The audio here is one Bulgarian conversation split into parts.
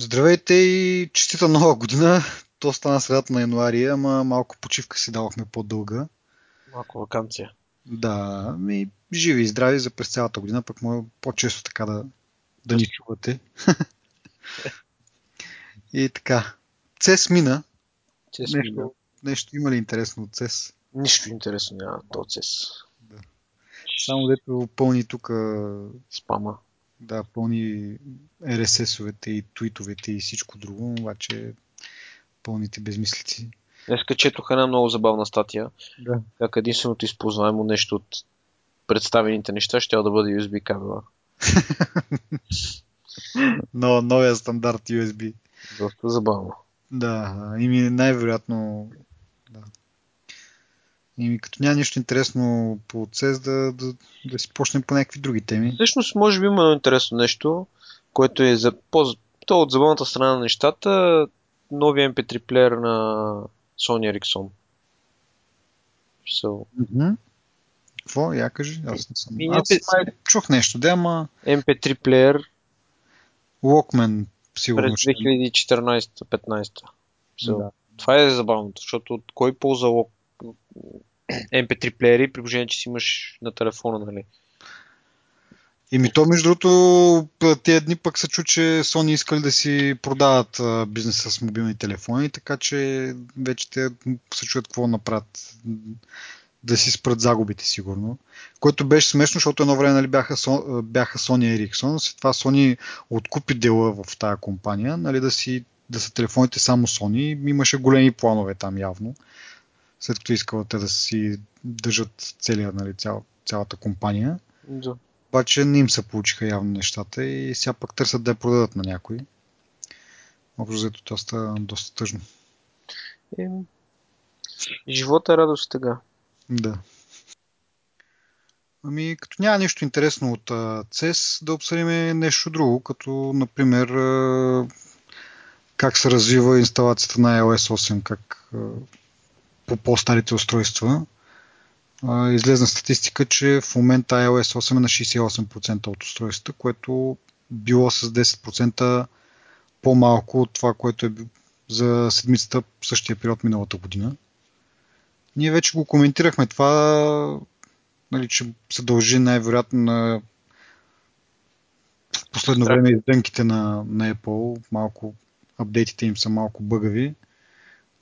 Здравейте и честита нова година. То стана средата на януари, ама малко почивка си давахме по-дълга. Малко вакансия. Да, ми живи и здрави за през цялата година, пък може по-често така да, да ни чувате. и така. Цес мина. Цес нещо, мина. нещо има ли интересно от Цес? Нищо интересно няма то цес. Само дето пълни тук Спама. Да, пълни RSS-овете и твитовете и всичко друго, обаче пълните безмислици. Днеска четох една много забавна статия, Да. как единственото използваемо нещо от представените неща ще да бъде USB кабела. Но новия стандарт USB. Доста забавно. Да, и ми най-вероятно. Да. И като няма нищо интересно по CES да, да, да си почнем по някакви други теми. Всъщност, може би има едно интересно нещо, което е за, по, то от забавната страна на нещата, новия MP3 плеер на Sony Ericsson. So, Мгм. Какво? Я кажи. Аз не съм. Ми, Аз май чух нещо, да, ама MP3 плеер Walkman през сигурно ще. 2014-15. So, Да. Това е забавното, защото кой ползва лок... MP3 плеери, при положение, че си имаш на телефона, нали? И ми то, между другото, тези дни пък се чу, че Sony искали да си продават бизнеса с мобилни телефони, така че вече те се чуят какво направят. Да си спрат загубите, сигурно. Което беше смешно, защото едно време нали, бяха, бяха Sony Ericsson, след това Sony откупи дела в тая компания, нали, да, си, да са телефоните само Sony. Имаше големи планове там явно, след като искала те да си държат целия, нали, цял, цялата компания. Да. Обаче не им се получиха явно нещата и сега пък търсят да я продадат на някой. Общо взето доста, доста тъжно. Е, живота е радост тега. Да. Ами, като няма нищо интересно от CES, да обсъдим нещо друго, като, например, как се развива инсталацията на iOS 8, как по по-старите устройства. А, излезна статистика, че в момента iOS 8 е на 68% от устройствата, което било с 10% по-малко от това, което е за седмицата в същия период миналата година. Ние вече го коментирахме това, нали, че се дължи най-вероятно на в последно време издънките на, на Apple, малко апдейтите им са малко бъгави.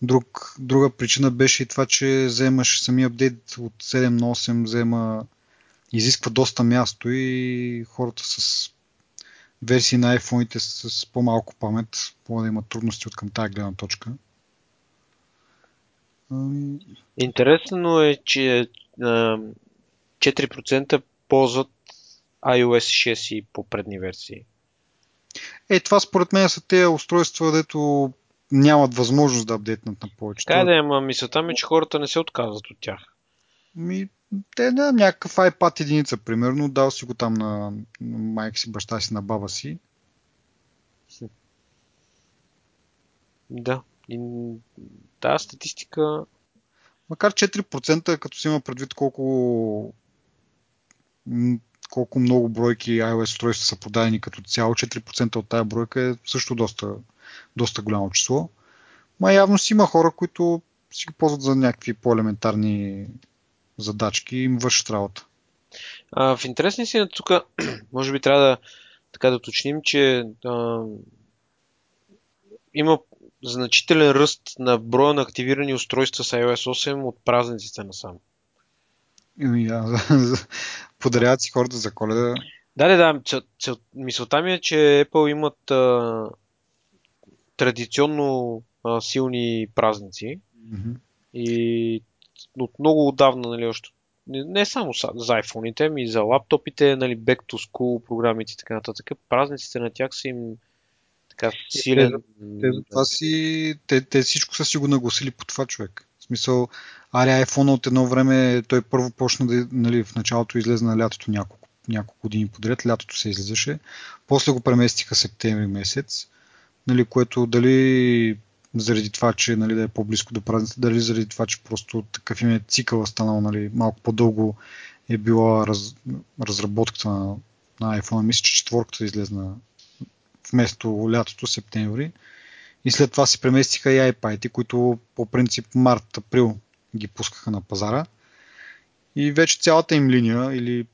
Друг, друга причина беше и това, че вземаш самия апдейт от 7 на 8, взема, изисква доста място и хората с версии на iPhone-ите с по-малко памет могат да имат трудности от към тази гледна точка. Ами, Интересно е, че а, 4% ползват iOS 6 и по предни версии. Е, това според мен са тези устройства, дето нямат възможност да апдейтнат на повече. Така е да ама мисълта ми, е, че хората не се отказват от тях. Ми, те да, някакъв iPad единица, примерно, дал си го там на, майка си, баща си, на баба си. Да. И, да, статистика. Макар 4%, като си има предвид колко, колко много бройки iOS устройства са продадени като цяло, 4% от тая бройка е също доста, доста голямо число. Ма явно си има хора, които си го ползват за някакви по-елементарни задачки и им вършат работа. А, в интересни си на тук, може би трябва да така да уточним, че а, има значителен ръст на броя на активирани устройства с iOS 8 от празниците насам. Ами, да, подаряват си хората за коледа. Да, да, да. Цел, цел, мисълта ми е, че Apple имат а, традиционно а, силни празници Мгм. и от много отдавна, нали, още не, само са- за iPhone-ите, ами и за лаптопите, нали, back to school програмите и така нататък. Празниците на тях са им така силен. Те, за това си, те, те всичко са си го нагласили по това човек. В смисъл, ари iPhone от едно време, той първо почна да, нали, в началото излезе на лятото няколко, няколко години подред, лятото се излизаше, после го преместиха септември месец, нали, което дали заради това, че нали, да е по-близко до празниците, дали заради това, че просто такъв им е цикъл станал, нали, малко по-дълго е била раз, разработката на, на iPhone. Мисля, че четворката излезна вместо лятото, септември. И след това се преместиха и iPad, които по принцип март-април ги пускаха на пазара. И вече цялата им линия, или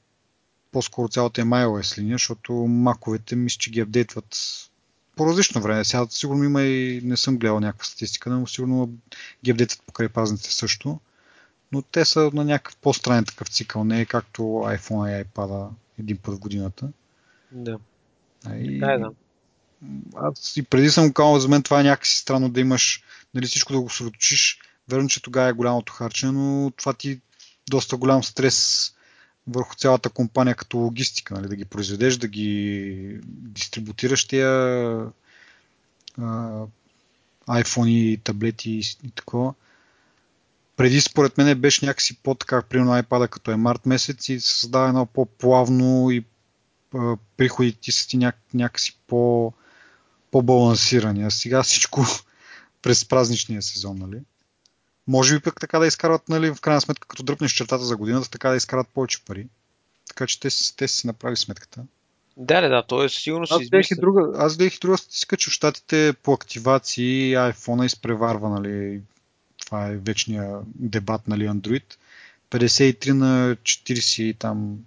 по-скоро цялата им iOS линия, защото маковете мисля, че ги апдейтват по различно време. Сега сигурно има и не съм гледал някаква статистика, но сигурно ги апдейтват покрай пазниците също. Но те са на някакъв по-странен такъв цикъл, не е както iPhone и iPad един път в годината. Да. И... Да, да. Аз и преди съм казал, за мен това е някакси странно да имаш нали, всичко да го сроточиш. Верно, че тогава е голямото харче, но това ти доста голям стрес върху цялата компания като логистика, нали, да ги произведеш, да ги дистрибутираш тия iPhone и таблети и, и такова. Преди според мен беше някакси по-така, примерно iPad като е март месец и създава едно по-плавно и а, приходите са ти няк, някакси по, по-балансирани. А сега всичко през празничния сезон, нали? Може би пък така да изкарват, нали, в крайна сметка, като дръпнеш чертата за годината, така да изкарват повече пари. Така че те, те си направили сметката. Да, да, да, то е сигурно си аз и друга, аз гледах и друга статистика, че в щатите по активации iPhone изпреварва, нали, това е вечния дебат, нали, Android. 53 на 40 там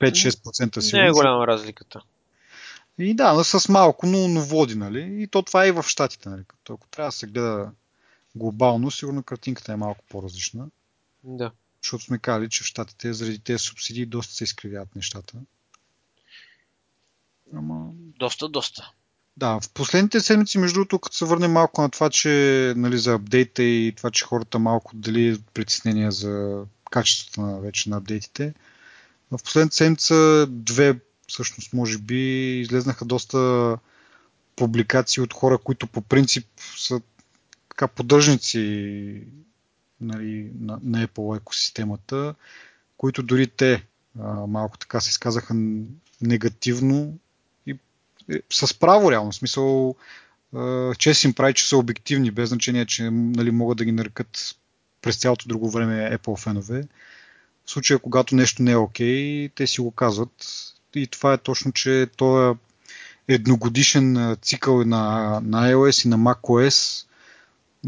5-6% сигурно. Не е голяма разликата. И да, но с малко, но, но води, нали? И то това е и в щатите, нали? Като, ако трябва да се гледа глобално, сигурно картинката е малко по-различна. Да. Защото сме казали, че в щатите заради тези субсидии доста се изкривяват нещата. Ама... Доста, доста. Да, в последните седмици, между другото, като се върнем малко на това, че нали, за апдейта и това, че хората малко дали притеснения за качеството на вече на апдейтите, в последната седмица две, всъщност, може би, излезнаха доста публикации от хора, които по принцип са така поддържници нали, на, на Apple екосистемата, които дори те а, малко така се изказаха негативно и, и с право реално. Смисъл, а, че им прави, че са обективни, без значение, че нали, могат да ги нарекат през цялото друго време Apple фенове. В случая, когато нещо не е окей, okay, те си го казват. И това е точно, че то е едногодишен цикъл на, на iOS и на macOS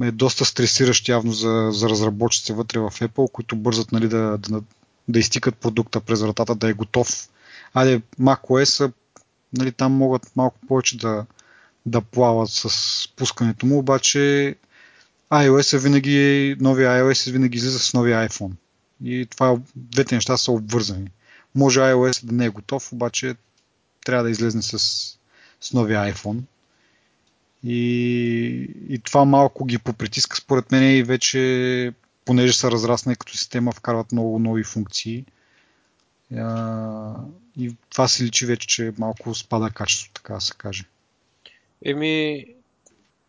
е доста стресиращ явно за, за разработчиците вътре в Apple, които бързат нали, да, да, да изтикат продукта през вратата, да е готов. Айде, macOS, нали, там могат малко повече да, да плават с пускането му, обаче iOS е винаги, новия iOS е винаги излиза с новия iPhone. И това, двете неща са обвързани. Може iOS да не е готов, обаче трябва да излезне с, с новия iPhone. И, и това малко ги попритиска според мен и вече, понеже са разраснали като система, вкарват много нови функции. И това се личи вече, че малко спада качество, така да се каже. Еми,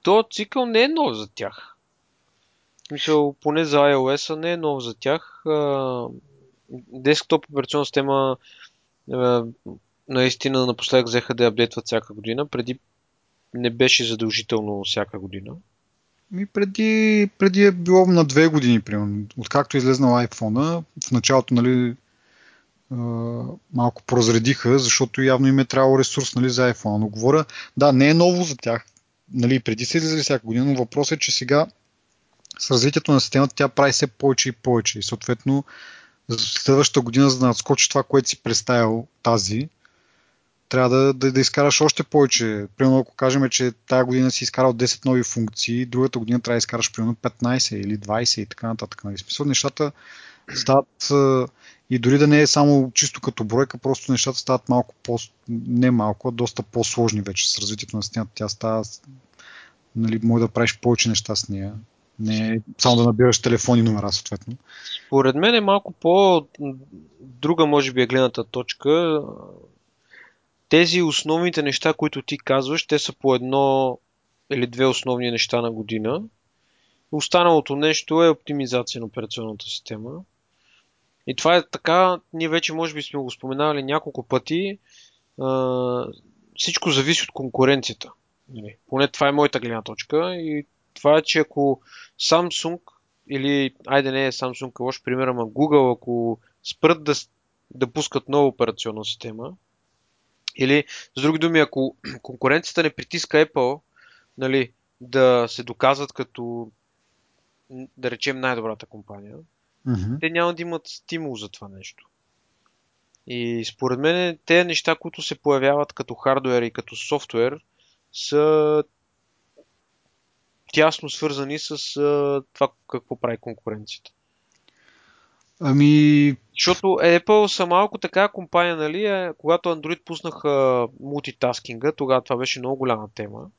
то цикъл не е нов за тях. Мисля, поне за iOS не е нов за тях. Десктоп операционна система наистина напоследък взеха да апдейтват всяка година. Преди не беше задължително всяка година. Ми преди, преди е било на две години, примерно. Откакто е излезнал iPhone, в началото, нали, малко прозредиха, защото явно им е трябвало ресурс нали, за iPhone. Но говоря, да, не е ново за тях. Нали, преди се излизали всяка година, но въпросът е, че сега с развитието на системата тя прави все повече и повече. И съответно, за следващата година, за да надскочи това, което си представил тази, трябва да, да, да изкараш още повече. Примерно, ако кажем, че тази година си изкарал 10 нови функции, другата година трябва да изкараш примерно 15 или 20 и така нататък. Нали? Смисъл, нещата стават и дори да не е само чисто като бройка, просто нещата стават малко по, не малко, а доста по-сложни вече с развитието на стената. Тя става, нали, може да правиш повече неща с нея. Не е само да набираш телефони номера, съответно. Според мен е малко по друга, може би, е гледната точка тези основните неща, които ти казваш, те са по едно или две основни неща на година. Останалото нещо е оптимизация на операционната система. И това е така, ние вече може би сме го споменавали няколко пъти. всичко зависи от конкуренцията. Нали, поне това е моята гледна точка. И това е, че ако Samsung или, айде не е Samsung, лош пример, ама Google, ако спрат да, да пускат нова операционна система, Или, с други думи, ако конкуренцията не притиска Apple, нали, да се доказват като, да речем, най-добрата компания, Mm-hmm. те няма да имат стимул за това нещо. И според мен те неща, които се появяват като хардуер и като софтуер, са тясно свързани с това какво прави конкуренцията. Ами, Защото Apple са малко така компания, нали, е, когато Android пуснаха мултитаскинга, тогава това беше много голяма тема.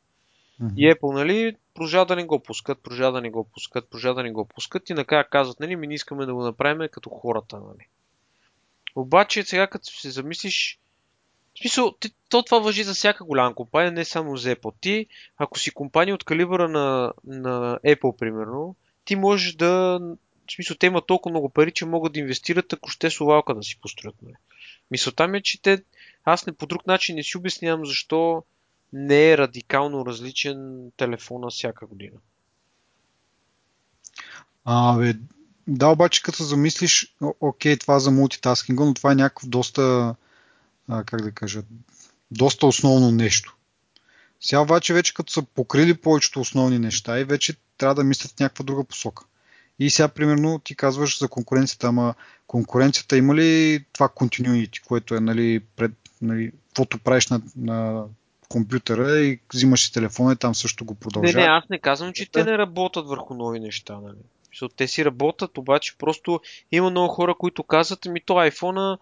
мгм. И Apple, нали, продължава да не го пускат, продължава да не го пускат, продължава да не го пускат и накрая казват, нали, ми не искаме да го направим като хората, нали. Обаче сега като се замислиш, в смисъл, ти, то това въжи за всяка голяма компания, не само за Apple. Ти, ако си компания от калибъра на, на Apple, примерно, ти можеш да... В смисъл, те имат толкова много пари, че могат да инвестират, ако ще совалка да си построят. Нали. Мисълта ми е, че те... Аз не по друг начин не си обяснявам защо не е радикално различен телефона всяка година. А, бе, да, обаче като замислиш, о- окей, това за мултитаскинга, но това е някакво доста, а, как да кажа, доста основно нещо. Сега обаче вече като са покрили повечето основни неща и вече трябва да мислят в някаква друга посока. И сега, примерно, ти казваш за конкуренцията, ама конкуренцията има ли това continuity, което е, нали, пред, нали, каквото правиш на, на компютъра и взимаш си телефона и там също го Не, продължава. не, аз не казвам, че те не работят върху нови неща, нали. Защото те си работят, обаче просто има много хора, които казват, ми то iPhone,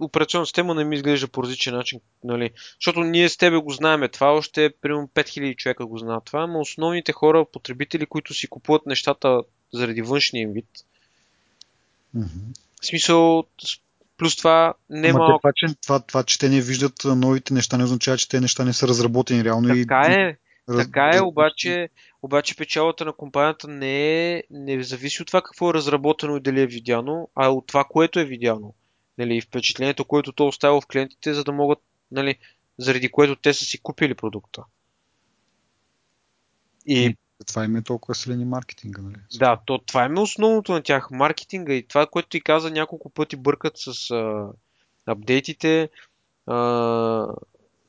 операционна система не ми изглежда по различен начин, нали. Защото ние с тебе го знаеме това, още примерно 5000 човека го знаят това, но основните хора, потребители, които си купуват нещата заради външния им вид, в смисъл, плюс това не Ама те малко. това, че, това, това, че те не виждат новите неща, не означава, че те неща не са разработени реално. и, Така е, раз- така е, обаче, обаче печалата на компанията не, е, не зависи от това какво е разработено и дали е видяно, а от това, което е видяно. Нали, впечатлението, което то оставя в клиентите, за да могат, нали, заради което те са си купили продукта. И Това им е толкова силен и маркетинга, нали? да, то, това е основното на тях. Маркетинга и това, което ти каза, няколко пъти бъркат с а, апдейтите. А,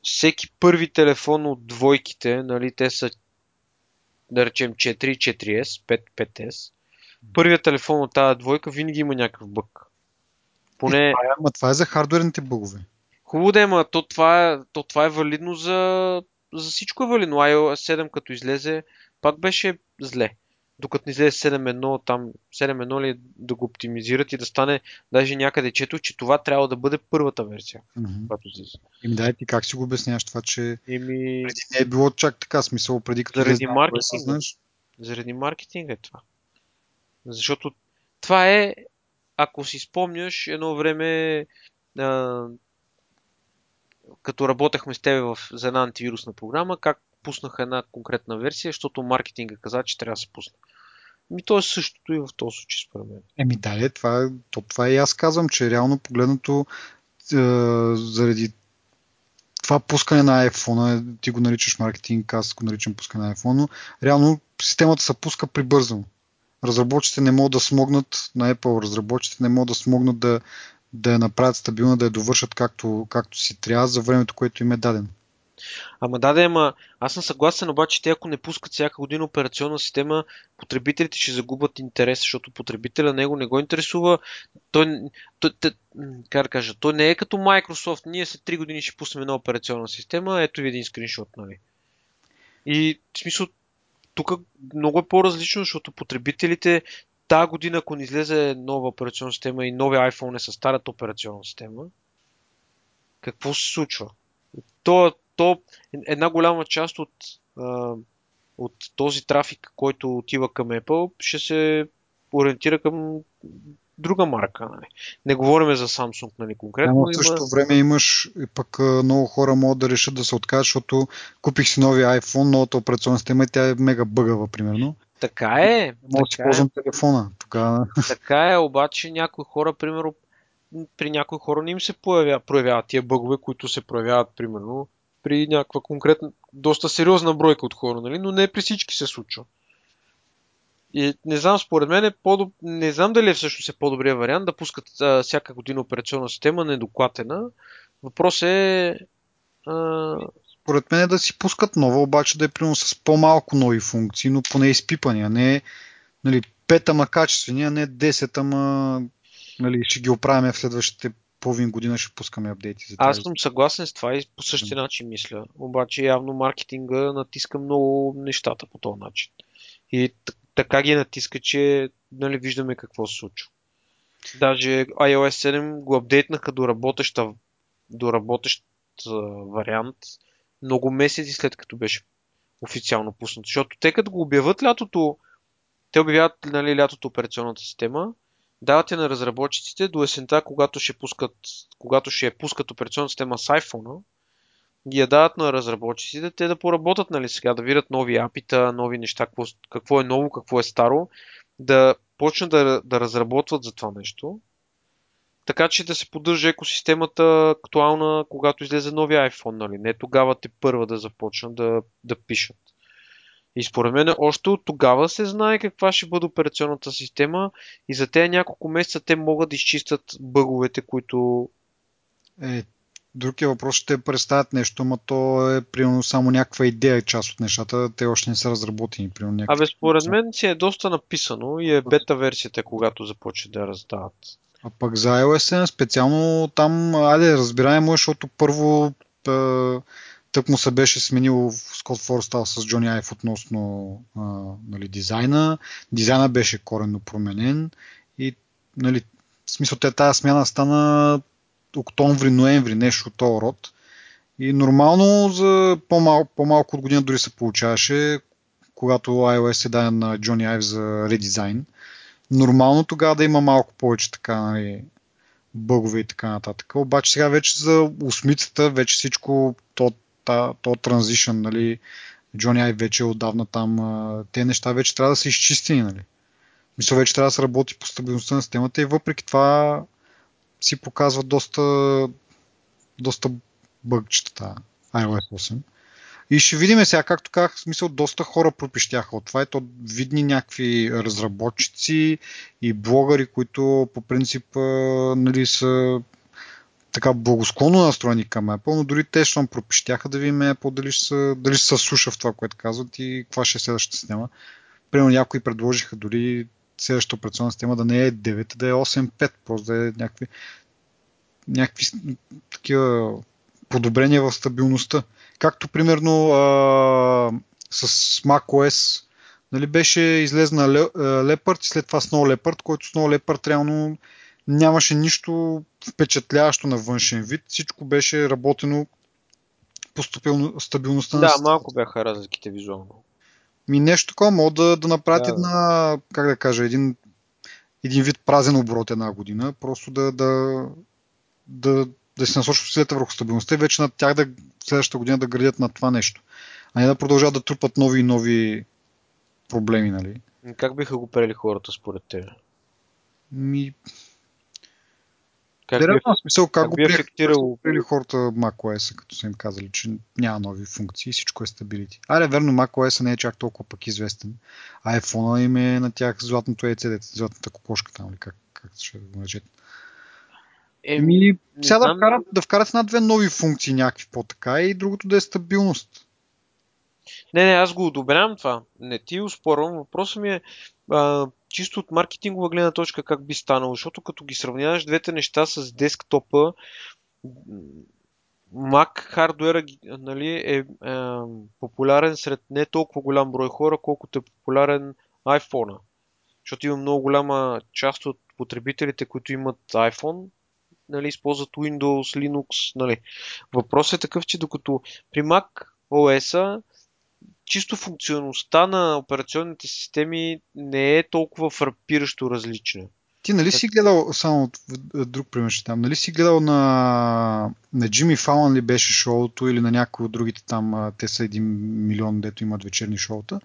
всеки първи телефон от двойките, нали, те са да речем 4, 4S, 5, 5S. Първият телефон от тази двойка винаги има някакъв бък. Поне Това е, ама това е за хардуерните бъгове. хубаво да е, ама то това е, то това е валидно за, за всичко е валидно. iOS 7 като излезе, пак беше зле. Докато не излезе 7.1, там 7.1 ли да го оптимизират и да стане, даже някъде чето, че това трябва да бъде първата версия, Мгм. която. Ими дай ти как си го обясняваш това, че Еми, преди не е било чак така смисъл, преди като Заради излезе на маркетинга. знаеш? заради маркетинга е това. Защото това е, ако си спомняш, едно време, а, като работехме с тебе в, за една антивирусна програма, как пуснаха една конкретна версия, защото маркетинга каза, че трябва да се пусне. Ми то е същото и в този случай, според мен. Еми да, е, това, е- то, това и аз казвам, че реално погледнато е, заради това пускане на iPhone, ти го наричаш маркетинг, аз го наричам пускане на iPhone, но реално системата се пуска прибързано. Разработчите не могат да смогнат на Apple, разработчите не могат да смогнат да, да я направят стабилна, да я довършат както, както си трябва за времето, което им е дадено. Ама да, да, ама аз съм съгласен, обаче те ако не пускат всяка година операционна система, потребителите ще загубят интерес, защото потребителя него не го интересува. Той, той, той как да кажа, той не е като Microsoft. Ние след 3 години ще пуснем една операционна система, ето ви един скриншот, нали. И в смисъл, тук много е по-различно, защото потребителите тази година, ако не излезе нова операционна система и нови iPhone е с старата операционна система, какво се случва? То, то една голяма част от, а, от този трафик, който отива към Apple, ще се ориентира към друга марка. Нали. Не говорим за Samsung нали, конкретно. Ама в има... същото време имаш пък много хора могат да решат да се откажат, защото купих си новия iPhone, новата операционна система и тя е мега бъгава, примерно. Така е. Мога да си е. ползвам телефона. Тогава Така е, обаче някои хора, примерно, при някои хора не им се появя, проявяват тия бъгове, които се проявяват, примерно, при някаква конкретна, доста сериозна бройка от хора, нали? но не при всички се случва. И не знам, според мен е по не знам дали е всъщност е по-добрия вариант да пускат а, всяка година операционна система недоклатена. Въпрос е А... Според мен е да си пускат нова, обаче да е примерно с по-малко нови функции, но поне изпипани, а не нали, 5 ама качествени, а не 10 ама нали, ще ги оправяме в следващите половин година ще пускаме апдейти за Аз съм съгласен с това и по същия начин мисля. Обаче явно маркетинга натиска много нещата по този начин. И така ги натиска, че нали, виждаме какво се случва. Даже iOS 7 го апдейтнаха до работеща, до работещ вариант много месеци след като беше официално пуснат. Защото те като го обявят лятото, те обявяват нали, лятото операционната система, дават я на разработчиците до есента, когато ще пускат, когато ще пускат операционната система с iPhone, ги я дават на разработчиците, те да поработят нали, сега, да видят нови апита, нови неща, какво, какво е ново, какво е старо, да почнат да, да разработват за това нещо, така че да се поддържа екосистемата актуална, когато излезе нови iPhone, нали? Не тогава те първа да започнат да, да пишат. И според мен още от тогава се знае каква ще бъде операционната система и за тези няколко месеца те могат да изчистят бъговете, които... Е, другия въпрос ще представят нещо, но то е примерно само някаква идея, част от нещата, те още не са разработени. Примерно, някакви... Абе, според мен си е доста написано и е бета версията, когато започне да раздават. А пък за iOS специално там, айде, разбираемо, защото първо тък му се беше сменил Скот Форстал с Джони Айв относно а, нали, дизайна. Дизайна беше коренно променен и нали, в смисъл те тази смяна стана октомври-ноември, нещо от този род. И нормално за по-малко, по-малко от година дори се получаваше, когато iOS е даден на Джони Айв за редизайн. Нормално тогава да има малко повече така, нали, бъгове и така нататък. Обаче сега вече за осмицата, вече всичко, то то, то транзишън, нали, Джони Ай вече е отдавна там, те неща вече трябва да са изчистени, нали. Мисля, вече трябва да се работи по стабилността на системата и въпреки това си показва доста, доста бъгчета iOS 8. И ще видим сега, както казах, в смисъл, доста хора пропищяха от това. Ето, видни някакви разработчици и блогъри, които по принцип нали, са така благосклонно настроени към Apple, но дори те ще пропищяха да видим Apple дали ще, са, дали ще се слуша в това, което казват и каква ще е следващата система. Примерно някои предложиха дори следващата операционна система да не е 9, да е 8.5, просто да е някакви, някакви такива подобрения в стабилността. Както примерно а, с macOS нали, беше излезна Leopard и след това Snow Leopard, който Snow Leopard реално нямаше нищо впечатляващо на външен вид. Всичко беше работено по стабилността да, на... Да, малко бяха разликите визуално. Ми нещо такова, могат да, да направят да. една, как да кажа, един, един вид празен оборот една година, просто да, да, да, да се насочат усилията върху стабилността и вече на тях да следващата година да градят на това нещо. А не да продължават да трупат нови и нови проблеми, нали? Как биха го прели хората според теб? Ми, как би, смисъл, как, как го ефектирал... приели хората macOS, като са им казали, че няма нови функции, всичко е стабилити. Аре, верно, macOS не е чак толкова пък известен. IPhone им е на тях златното яйце, златната кокошка там, или как, как ще го наречете. Еми, сега да вкарат, да вкарат една-две нови функции някакви по-така и другото да е стабилност. Не, не, аз го одобрявам това. Не ти успорвам. Въпросът ми е а, чисто от маркетингова гледна точка как би станало, защото като ги сравняваш двете неща с десктопа, Mac хардуера нали, е, е популярен сред не толкова голям брой хора, колкото е популярен iPhone. Защото има много голяма част от потребителите, които имат iPhone, нали, използват Windows, Linux. Нали. Въпросът е такъв, че докато при Mac OS чисто функционалността на операционните системи не е толкова фрапиращо различна. Ти нали си гледал, само друг пример ще там, нали си гледал на, на Джимми Фалан ли беше шоуто или на някои от другите там, те са един милион, дето имат вечерни шоута,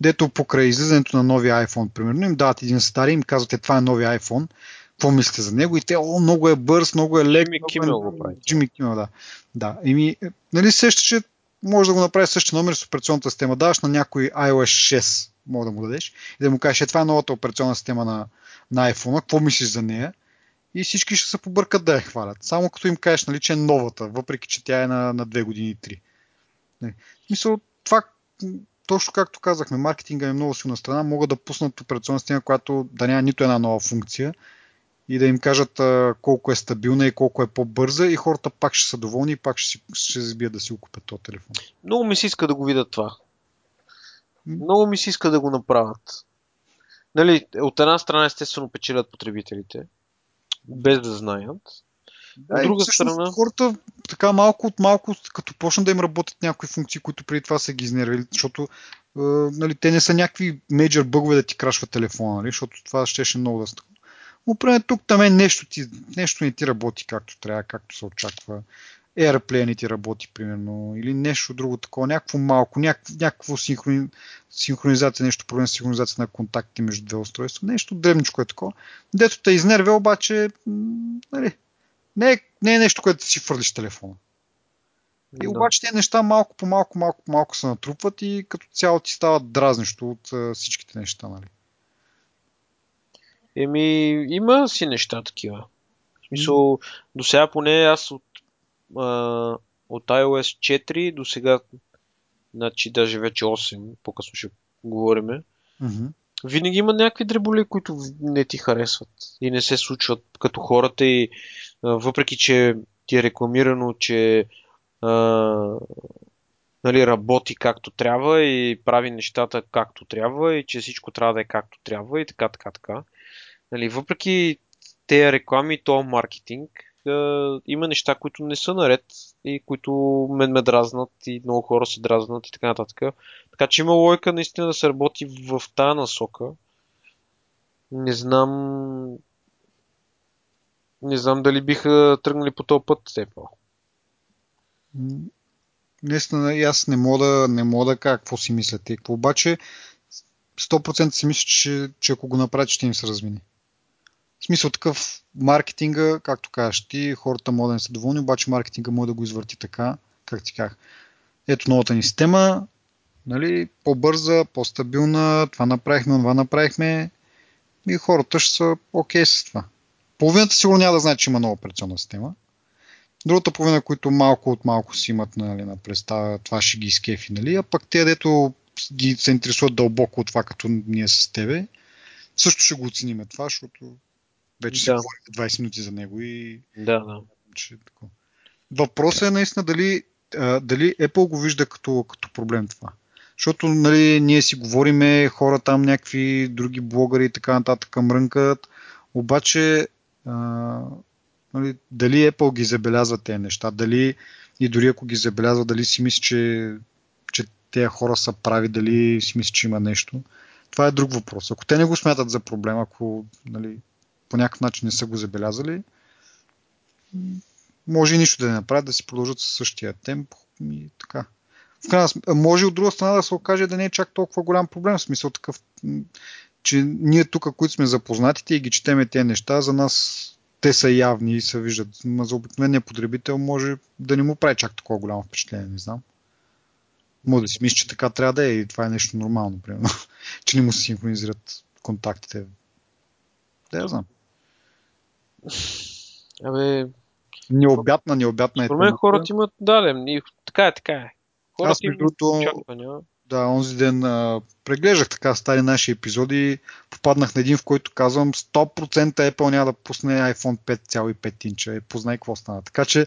дето покрай излизането на новия iPhone, примерно, им дават един стари, им казвате това е новия iPhone, какво мислите за него и те, о, много е бърз, много е лек. Джимми Кимел го прави. Джимми Кимел, да. Да, еми, нали сеща, че може да го направи същия номер с операционната система. Даваш на някой iOS 6, мога да му дадеш, и да му кажеш, е, това е новата операционна система на, на iPhone, какво мислиш за нея? и всички ще се побъркат да я хвалят. Само като им кажеш, нали, че е новата, въпреки че тя е на, на 2 години и 3. Не. В смисъл, това, точно както казахме, маркетинга е много силна страна, могат да пуснат операционна система, която да няма нито една нова функция и да им кажат а, колко е стабилна и колко е по-бърза и хората пак ще са доволни и пак ще, ще забият да си купят този телефон. Много ми се иска да го видят това. Много ми се иска да го направят. Нали, от една страна естествено печелят потребителите, без да знаят. От друга страна... Хората така малко от малко, като почнат да им работят някои функции, които преди това са ги изнервили, защото е, нали, те не са някакви мейджор бъгове да ти крашва телефона, нали, защото това щеше много да стъкне. Но примерно тук там е нещо, ти, нещо не ти работи както трябва, както се очаква. AirPlay не ти работи, примерно, или нещо друго такова, някакво малко, някакво, някакво синхрони... синхронизация, нещо проблем с синхронизация на контакти между две устройства, нещо древничко е такова. Дето те изнервя, обаче, нали, не, е, не е нещо, което си фърлиш телефона. И да. обаче тези неща малко по малко, малко по малко се натрупват и като цяло ти стават дразнещо от а, всичките неща, нали? Еми, има си неща такива. В смисъл, до сега поне аз от, а, от iOS 4 до сега, значи даже вече 8, по-късно ще говориме, mm-hmm. винаги има някакви дреболи, които не ти харесват и не се случват като хората и въпреки, че ти е рекламирано, че а, нали, работи както трябва и прави нещата както трябва и че всичко трябва да е както трябва и така, така, така. Нали, въпреки тези реклами и този маркетинг, а, има неща, които не са наред и които мен ме дразнат и много хора се дразнат и така нататък. Така че има лойка наистина да се работи в тази насока. Не знам не знам дали биха тръгнали по този път Apple. Наистина, аз не мога да, не мога какво си мислят те. Обаче 100% си мисля, че, че ако го направят, ще им се размини. В смисъл такъв маркетинга, както кажеш ти, хората могат да не са доволни, обаче маркетинга може да го извърти така, как ти казах. Ето новата ни система, нали, по-бърза, по-стабилна, това направихме, това направихме и хората ще са окей okay с това. Половината сигурно няма да знае, че има нова операционна система. Другата половина, които малко от малко си имат нали, на представа, това ще ги изкефи, нали? а пък те, дето ги се интересуват дълбоко от това, като ние с тебе, също ще го оцениме това, защото вече да. си говорим 20 минути за него и... Да, да. Че, Въпросът е наистина дали, а, дали Apple го вижда като, като проблем това. Защото нали, ние си говориме, хора там, някакви други блогъри и така нататък мрънкат, обаче а, нали, дали Apple ги забелязва тези неща, дали и дори ако ги забелязва, дали си мисли, че, че тези хора са прави, дали си мисли, че има нещо. Това е друг въпрос. Ако те не го смятат за проблем, ако нали, по някакъв начин не са го забелязали, може и нищо да не направят, да си продължат със същия темп и така. В крайна, може от друга страна да се окаже да не е чак толкова голям проблем, в смисъл такъв че ние тук, които сме запознатите и ги четеме тези неща, за нас те са явни и се виждат. Но за обикновения потребител може да не му прави чак такова голямо впечатление, не знам. Може да си мисли, че така трябва да е и това е нещо нормално, примерно. че не му се синхронизират контактите. Да, я знам. Абе... Необятна, необятна е. Според мен хората имат, да, да, така е, така е. Хората Аз, между другото, да, онзи ден а, преглеждах така стари наши епизоди, попаднах на един, в който казвам 100% Apple няма да пусне iPhone 5,5 инча. И познай какво стана. Така че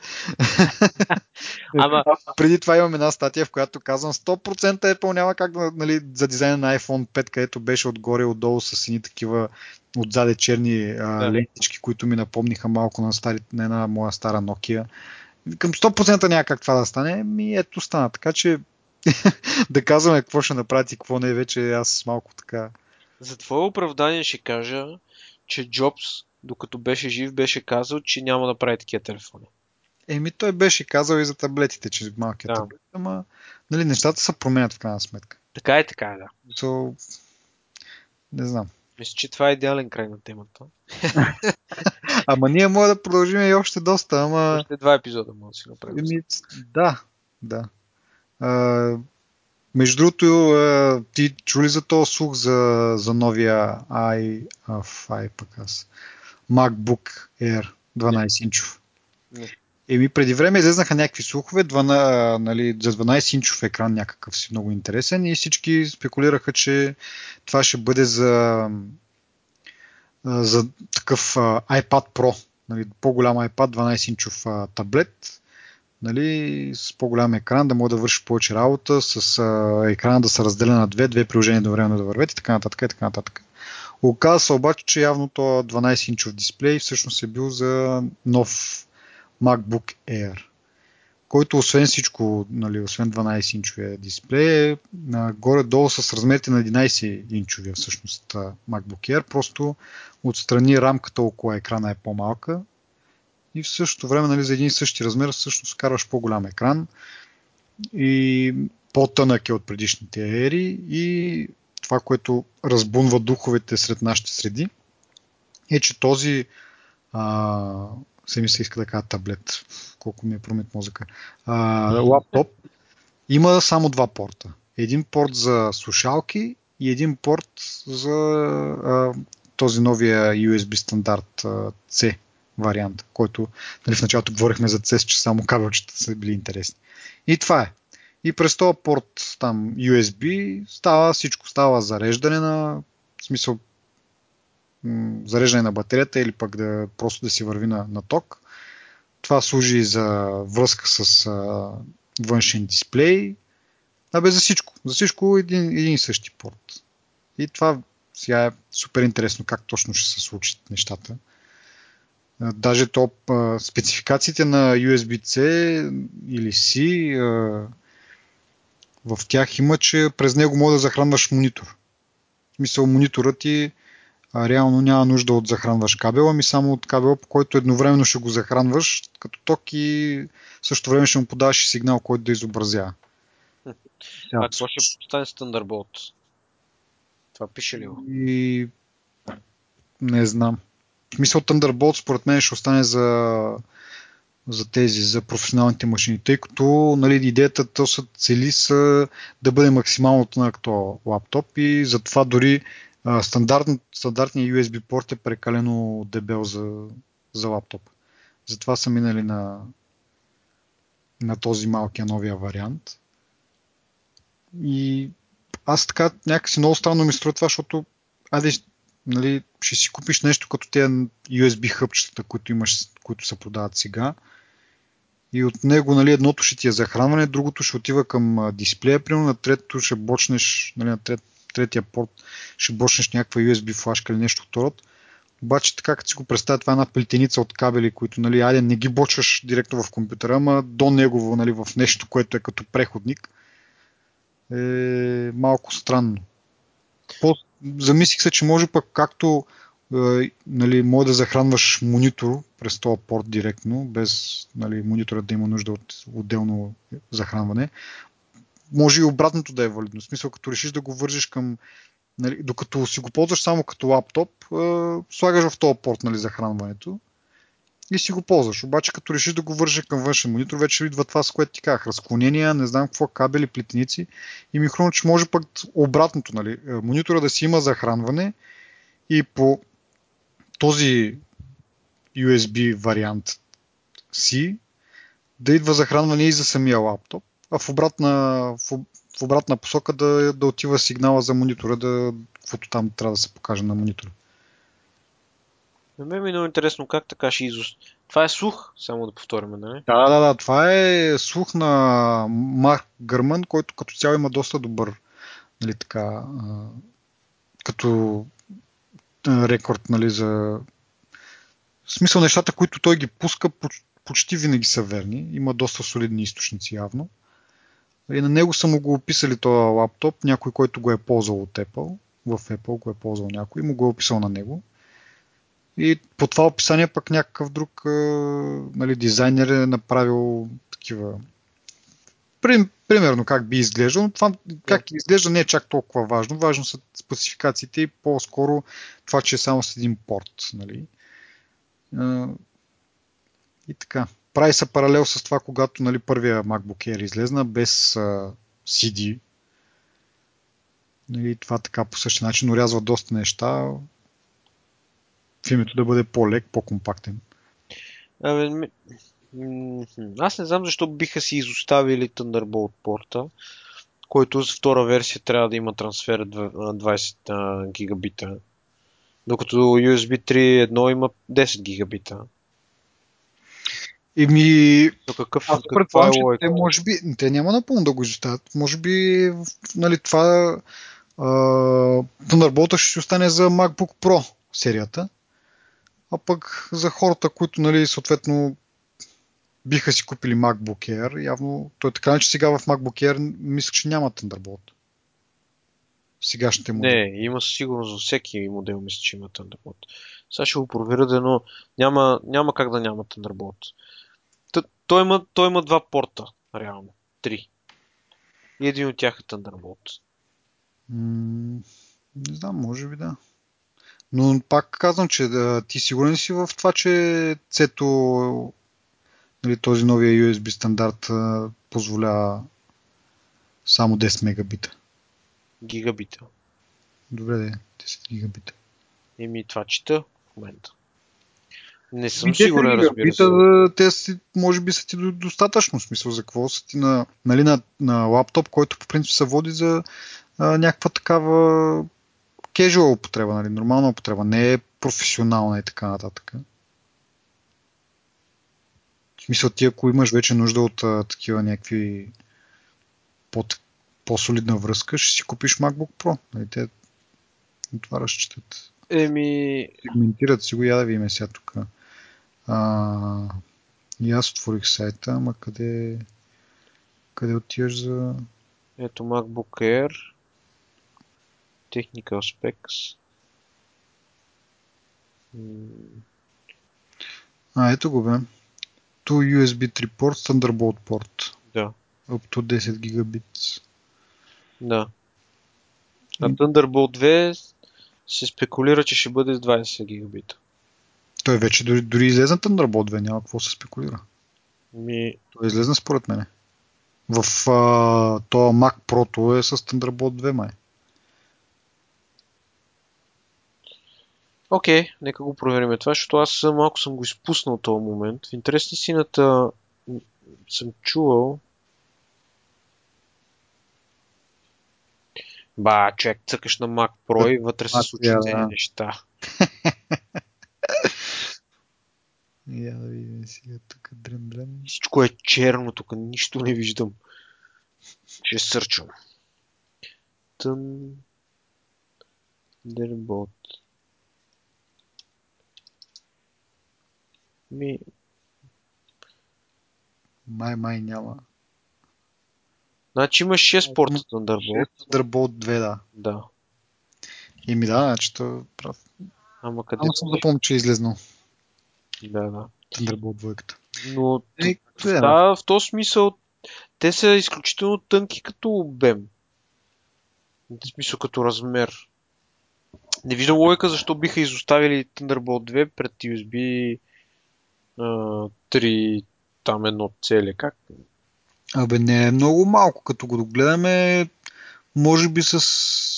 Ама... преди това имам една статия, в която казвам 100% Apple няма как да, нали, за дизайна на iPhone 5, където беше отгоре отдолу с сини такива отзаде черни а, да. лентички, които ми напомниха малко на, стари, на една моя стара Nokia. Към 100% няма как това да стане, ми ето стана. Така че да казваме какво ще направи и какво не, вече аз малко така. За твое оправдание ще кажа, че Джобс, докато беше жив, беше казал, че няма да прави такива телефони. Еми, той беше казал и за таблетите, че малкият да. таблет, ама нали, нещата се променят в крайна сметка. Така е, така е, да. So, не знам. Мисля, че това е идеален край на темата. ама ние може да продължим и още доста, ама... Още два епизода може да си направим. Еми, да, да. А, между другото, ти чули за този слух за, за новия i, i пък аз. MacBook Air 12 инчов. Не. Еми, преди време излезнаха някакви слухове, 12, нали, за 12 инчов екран някакъв си много интересен и всички спекулираха, че това ще бъде за, за такъв iPad Pro, нали, по-голям iPad, 12 инчов таблет, нали, с по-голям екран, да може да върши повече работа, с а, екрана да се разделя на две, две приложения да време да вървят и така нататък. И така нататък. Оказва се обаче, че явно то 12 инчов дисплей всъщност е бил за нов MacBook Air, който освен всичко, нали, освен 12 инчовия дисплей, е горе-долу с размерите на 11 инчовия всъщност MacBook Air, просто отстрани рамката около екрана е по-малка и в същото време нали, за един и същи размер всъщност караш по-голям екран и по-тънък е от предишните ери и това, което разбунва духовете сред нашите среди е, че този а, се ми се иска да кажа таблет, колко ми е промет мозъка, а, лаптоп има само два порта. Един порт за слушалки и един порт за а, този новия USB стандарт а, C вариант, който нали, в началото говорихме за CES, че само кабелчета са били интересни. И това е. И през този порт там USB става всичко. Става зареждане на в смисъл зареждане на батерията или пък да просто да си върви на, на ток. Това служи за връзка с а, външен дисплей. Абе за всичко. За всичко един, един и същи порт. И това сега е супер интересно как точно ще се случат нещата. Даже то спецификациите на USB-C или C в тях има, че през него може да захранваш монитор. В смисъл мониторът ти а, реално няма нужда от захранваш кабел, ами само от кабел, по който едновременно ще го захранваш като ток и също време ще му подаваш сигнал, който да изобразява. А какво ще стане Thunderbolt? Това пише ли го? И... Не знам. В смисъл Thunderbolt според мен ще остане за, за тези, за професионалните машини, тъй като нали, идеята то са цели са да бъде максимално на този лаптоп и затова дори стандартният USB порт е прекалено дебел за, за лаптоп. Затова са минали на, на този малкия новия вариант. И аз така някакси много странно ми струва това, защото айде, нали, ще си купиш нещо като тези USB хъпчетата, които имаш, които се продават сега. И от него нали, едното ще ти е захранване, другото ще отива към дисплея, примерно на третото ще бочнеш, нали, на трет, третия порт ще бочнеш някаква USB флашка или нещо род. Обаче така, като си го представя, това е една плетеница от кабели, които, нали, айде не ги бочваш директно в компютъра, ама до негово, нали, в нещо, което е като преходник, е малко странно. Замислих се, че може пък както е, нали, може да захранваш монитор през този порт директно, без нали, монитора да има нужда от отделно захранване. Може и обратното да е валидно. В смисъл, като решиш да го вържиш към Нали, докато си го ползваш само като лаптоп, е, слагаш в този порт нали, захранването и си го ползваш. Обаче като решиш да го вържи към външен монитор, вече идва това, с което ти казах. Разклонения, не знам какво, кабели, плетеници. И ми хрумва, че може пък обратното. Нали, монитора да си има захранване и по този USB вариант си да идва захранване и за самия лаптоп, а в обратна, в, в обратна посока да, да отива сигнала за монитора, да, каквото там трябва да се покаже на монитора. На мен ми е много интересно как така ще изос... Това е слух, само да повторим, нали? Да, да, да. Това е слух на Марк Гърман, който като цяло има доста добър нали, така, като рекорд нали, за в смисъл нещата, които той ги пуска, почти винаги са верни. Има доста солидни източници явно. И на него са му го описали този лаптоп, някой, който го е ползвал от Apple, в Apple го е ползвал някой, му го е описал на него. И по това описание пък някакъв друг нали, дизайнер е направил такива примерно как би изглеждал, но това как изглежда не е чак толкова важно. Важно са спецификациите и по-скоро това, че е само с един порт. Нали. И така. Прави се паралел с това, когато нали, първия MacBook Air излезна без а, CD. Нали, това така по същия начин урязва доста неща. В името да бъде по-лек, по-компактен. Абе. Аз не знам защо биха си изоставили Thunderbolt порта, който с втора версия трябва да има трансфер 20 гигабита. Докато USB 3.1 има 10 гигабита. Еми, То какъв, аз предполагам, че те може би, те няма напълно да го изоставят. Може би, нали, това Thunderbolt ще си остане за MacBook Pro серията. А пък за хората, които, нали, съответно, биха си купили MacBook Air, явно, той е така, че сега в MacBook Air мисля, че няма Thunderbolt. Сегашните модели. Не, има със сигурност за всеки модел, мисля, че има Thunderbolt. Сега ще го проверя, но няма, няма как да няма Thunderbolt. Т- той, има, той има два порта, реално. Три. И един от тях е Thunderbolt. М- не знам, може би да. Но пак казвам, че да, ти сигурен си в това, че цето нали, този новия USB стандарт позволява само 10 мегабита. Гигабита. Добре, де, 10 гигабита. Еми, това чета в момента. Не съм сигурен, разбира се. Те си, може би са ти достатъчно смисъл за какво са ти на, нали, на, на лаптоп, който по принцип се води за а, някаква такава casual употреба, нали, нормална употреба, не е професионална и така нататък. В смисъл ти, ако имаш вече нужда от а, такива някакви по, по-солидна връзка, ще си купиш MacBook Pro. Нали, те това разчитат. Еми... Сегментират си го, я да видим сега тук. А, и аз отворих сайта, ама къде, къде отиваш за... Ето MacBook Air. Technical Specs. А, ето го бе. To USB 3 порт, Thunderbolt порт. Да. Up to 10 гигабит. Да. А Thunderbolt 2 се спекулира, че ще бъде с 20 гигабита. Той вече дори, дори излезна Thunderbolt 2, няма какво се спекулира. Ми... Той излезна според мене. В а, то Mac Pro е с Thunderbolt 2 май. Окей, нека го проверим това, защото аз малко съм го изпуснал този момент. В интерес на сината съм чувал. Ба, човек, цъкаш на Mac Pro и вътре се случват да. неща. Я да видим сега тук дрън дрън. Всичко е черно, тук нищо не виждам. Ще сърчам. Тън... Дербот. Ми... Май, май няма. Значи има 6 порта Thunderbolt. 6 Thunderbolt 2, да. Да. И ми да, значи то е прав. Ама къде Ама съм да помня, че е излезнал. Да, да. Thunderbolt 2. Но е, да, в този смисъл те са изключително тънки като обем. В смисъл като размер. Не виждам логика защо биха изоставили Thunderbolt 2 пред USB 3 там едно целе. Как? Абе не е много малко, като го догледаме, може би с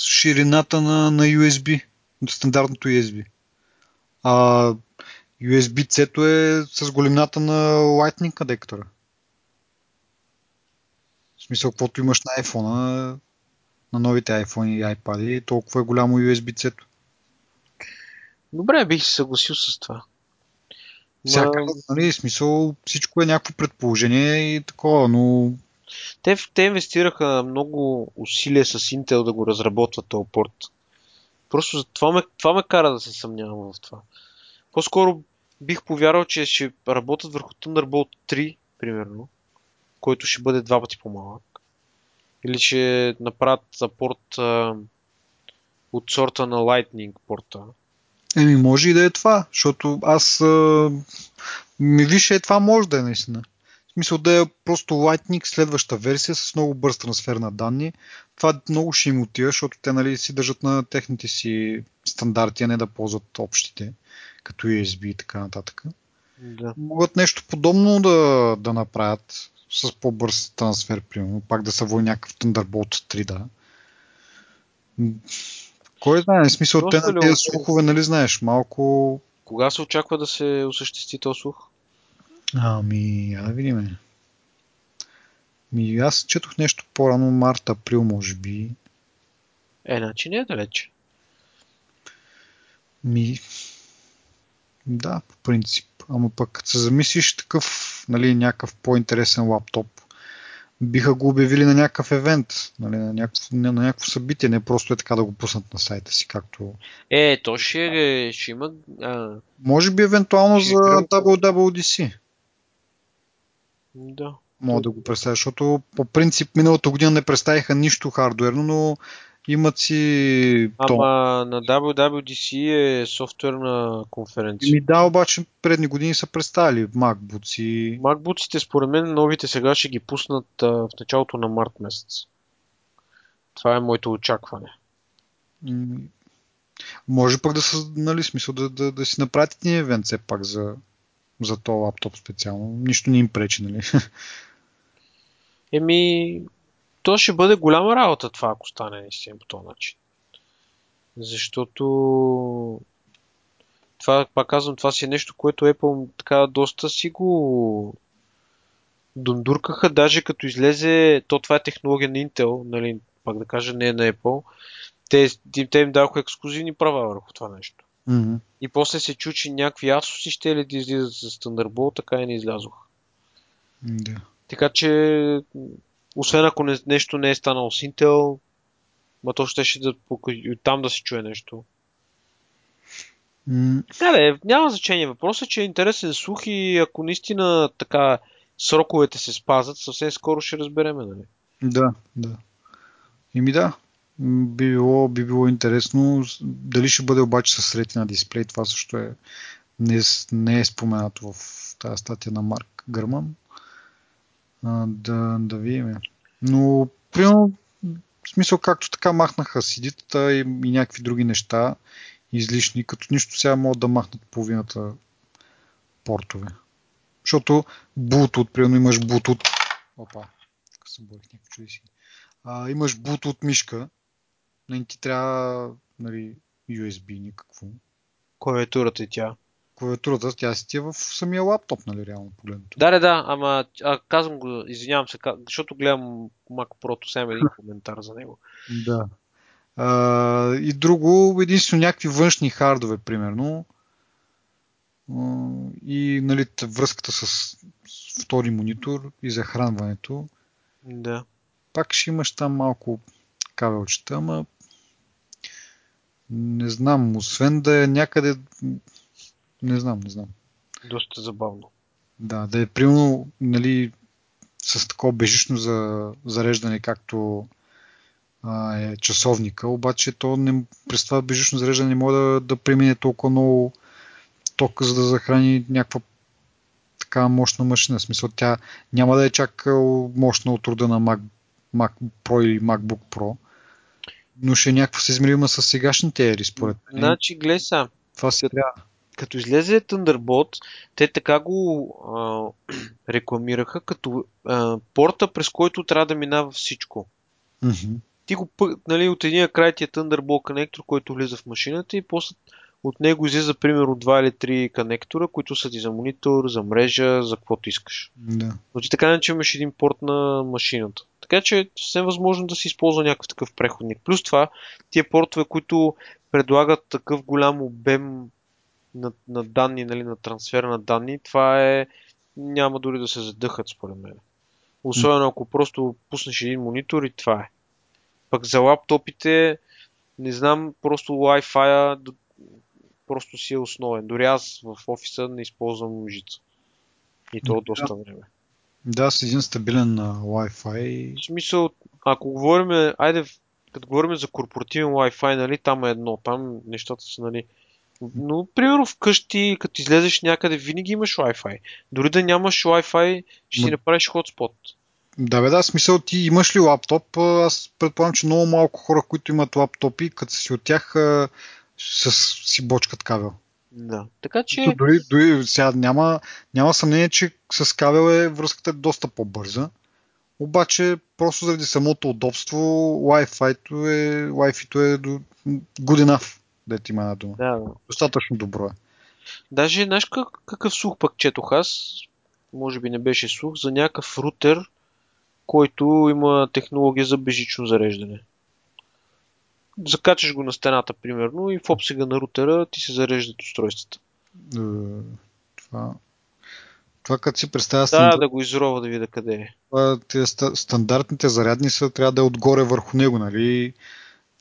ширината на, на USB, стандартното USB. А USB-C е с големината на Lightning адектора. В смисъл, каквото имаш на iPhone, на новите iPhone и iPad, толкова е голямо USB-C. Добре, бих се съгласил с това. Всяка, нали, смисъл, всичко е някакво предположение и такова, но... Те, те инвестираха много усилия с Intel да го разработват този порт. Просто това ме, това ме кара да се съмнявам в това. По-скоро бих повярвал, че ще работят върху Thunderbolt 3, примерно, който ще бъде два пъти по-малък. Или ще направят за порт а, от сорта на Lightning порта, Еми, може и да е това, защото аз а, ми више е това може да е наистина. В смисъл да е просто Lightning следваща версия с много бърз трансфер на данни. Това много ще им отива, защото те нали, си държат на техните си стандарти, а не да ползват общите, като USB и така нататък. Да. Могат нещо подобно да, да направят с по-бърз трансфер, примерно. Пак да са води някакъв Thunderbolt 3, да. Кой знае, в смисъл, те на тези слухове, нали знаеш, малко Кога се очаква да се осъществи този слух? Ами, я да видим. Ми, аз четох нещо по-рано, март, април, може би. Е, значи не е далече. Ми, да, по принцип. Ама пък като се замислиш такъв, нали, някакъв по-интересен лаптоп, биха го обявили на някакъв евент, нали, на, някакво, на някакво събитие, не просто е така да го пуснат на сайта си, както... Е, то ще, ще има... А... Може би евентуално Ще за WWDC. Да. Мога да го представя, защото по принцип миналата година не представиха нищо хардуерно, но имат си... Ама на WWDC е софтуерна конференция. Ми да, обаче предни години са представили MacBooks и... Макбуците, според мен, новите сега ще ги пуснат а, в началото на март месец. Това е моето очакване. м, Може пък да са, нали, смисъл да, да, да си направят един евент все пак за, за този лаптоп специално. Нищо не им пречи, нали? Еми, то ще бъде голяма работа това, ако стане наистина по този начин. Защото това, пак казвам, това си е нещо, което Apple така доста си го дундуркаха, даже като излезе, то това е технология на Intel, нали, пак да кажа, не е на Apple. Те, те им даваха ексклюзивни права върху това нещо. Мгм. И после се чу, че някакви Asus ще ли да излизат с Thunderbolt, така и не излязоха. Да. Така че, освен ако не, нещо не е станало с Intel, ма то ще, ще да, там да се чуе нещо. М, Да, да, няма значение. Въпросът е, че е интересен слух и ако наистина така сроковете се спазват, съвсем скоро ще разбереме, нали? Да, да. Ими да, би било, би било интересно. Дали ще бъде обаче с ретина дисплей, това също е не, е не е споменато в тази статия на Марк Гърман. А, да, да видим. Но, примерно, в смисъл както така махнаха CD-тата и, и някакви други неща излишни, като нищо сега могат да махнат половината портове. Защото Bluetooth, примерно имаш Bluetooth. Опа, тук се борих някакво чуди си. А, имаш Bluetooth мишка, не ти трябва нали, USB никакво. Клавиатурата и тя. Клавиатурата, тя си ти е в самия лаптоп, нали, реално погледнато. Да, да, да, ама а, казвам го, извинявам се, защото гледам Mac Pro, сега един коментар за него. Да. А, и друго, единствено някакви външни хардове, примерно. И нали, връзката с втори монитор и захранването. Да. Пак ще имаш там малко кабелчета, ама не знам, освен да е някъде... Не знам, не знам. Доста забавно. Да, да е примерно нали, с такова бежично за зареждане, както а, е часовника, обаче то не, през това бежично зареждане не може да, да премине толкова много ток, за да захрани някаква така мощна машина. В смисъл, тя няма да е чак мощна от рода на Mac, Mac Pro или MacBook Pro, но ще е някаква съизмерима с сегашните ери, според мен. Значи, гледай сега, Това си трябва. Като излезе Thunderbolt, те така го а, рекламираха като а, порта, през който трябва да минава всичко. Мгм. Ти го нали, от единия край ти е Thunderbolt конектор, който влиза в машината и после от него излиза примерно два или три конектора, които са ти за монитор, за мрежа, за каквото искаш. Да. Но ти така не че имаш един порт на машината. Така че е съвсем възможно да се използва някакъв такъв преходник. Плюс това, тия портове, които предлагат такъв голям обем на, на данни, нали, на трансфер на данни, това е няма дори да се задъхат според мен. Особено ако просто пуснеш един монитор и това е. Пък за лаптопите, не знам, просто Wi-Fi просто си е основен. Дори аз в офиса не използвам жица. И то Да. доста време. Да, с един стабилен а, Wi-Fi. В смисъл, ако говорим, айде, като говорим за корпоративен Wi-Fi, нали, там е едно, там нещата са, нали, но, примерно вкъщи, като излезеш някъде, винаги имаш Wi-Fi. Дори да нямаш Wi-Fi, ще си Ма- направиш хотспот. Да, бе, да, смисъл ти имаш ли лаптоп? Аз предполагам, че много малко хора, които имат лаптопи, като си от тях а, с, си бочкат кабел. Да. Така Че... Дори, дори сега няма, няма съмнение, че с кабел е връзката е доста по-бърза. Обаче, просто заради самото удобство, Wi-Fi-то е, Wi-Fi-то е good enough, да ти има една дума. да, Достатъчно добро е. Даже, знаеш как, какъв слух пък четох аз, може би не беше слух, за някакъв рутер, който има технология за бежично зареждане. Закачаш го на стената, примерно, и в обсега на рутера ти се зареждат устройствата. Е, Това, това като си представя Да, стандарт, да го изрова да видя къде е. това, ста- стандартните зарядни са, трябва да е отгоре върху него, нали?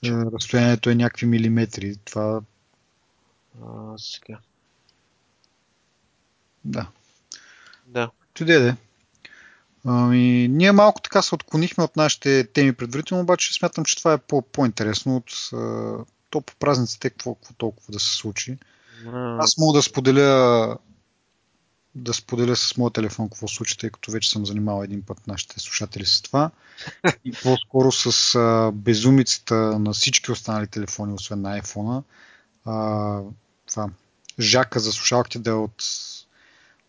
Разстоянието е някакви милиметри. Това, А, сега. да. Да. Чуде, де. Ами, ние малко така се отклонихме от нашите теми предварително, обаче смятам, че това е по- по-интересно от а, то по празниците, какво, какво толкова да се случи. А, Аз мога да споделя да споделя с моя телефон какво случи, тъй като вече съм занимавал един път нашите слушатели с това. И по-скоро с а, безумицата на всички останали телефони, освен на iPhone. А, това, жака за слушалките да е от,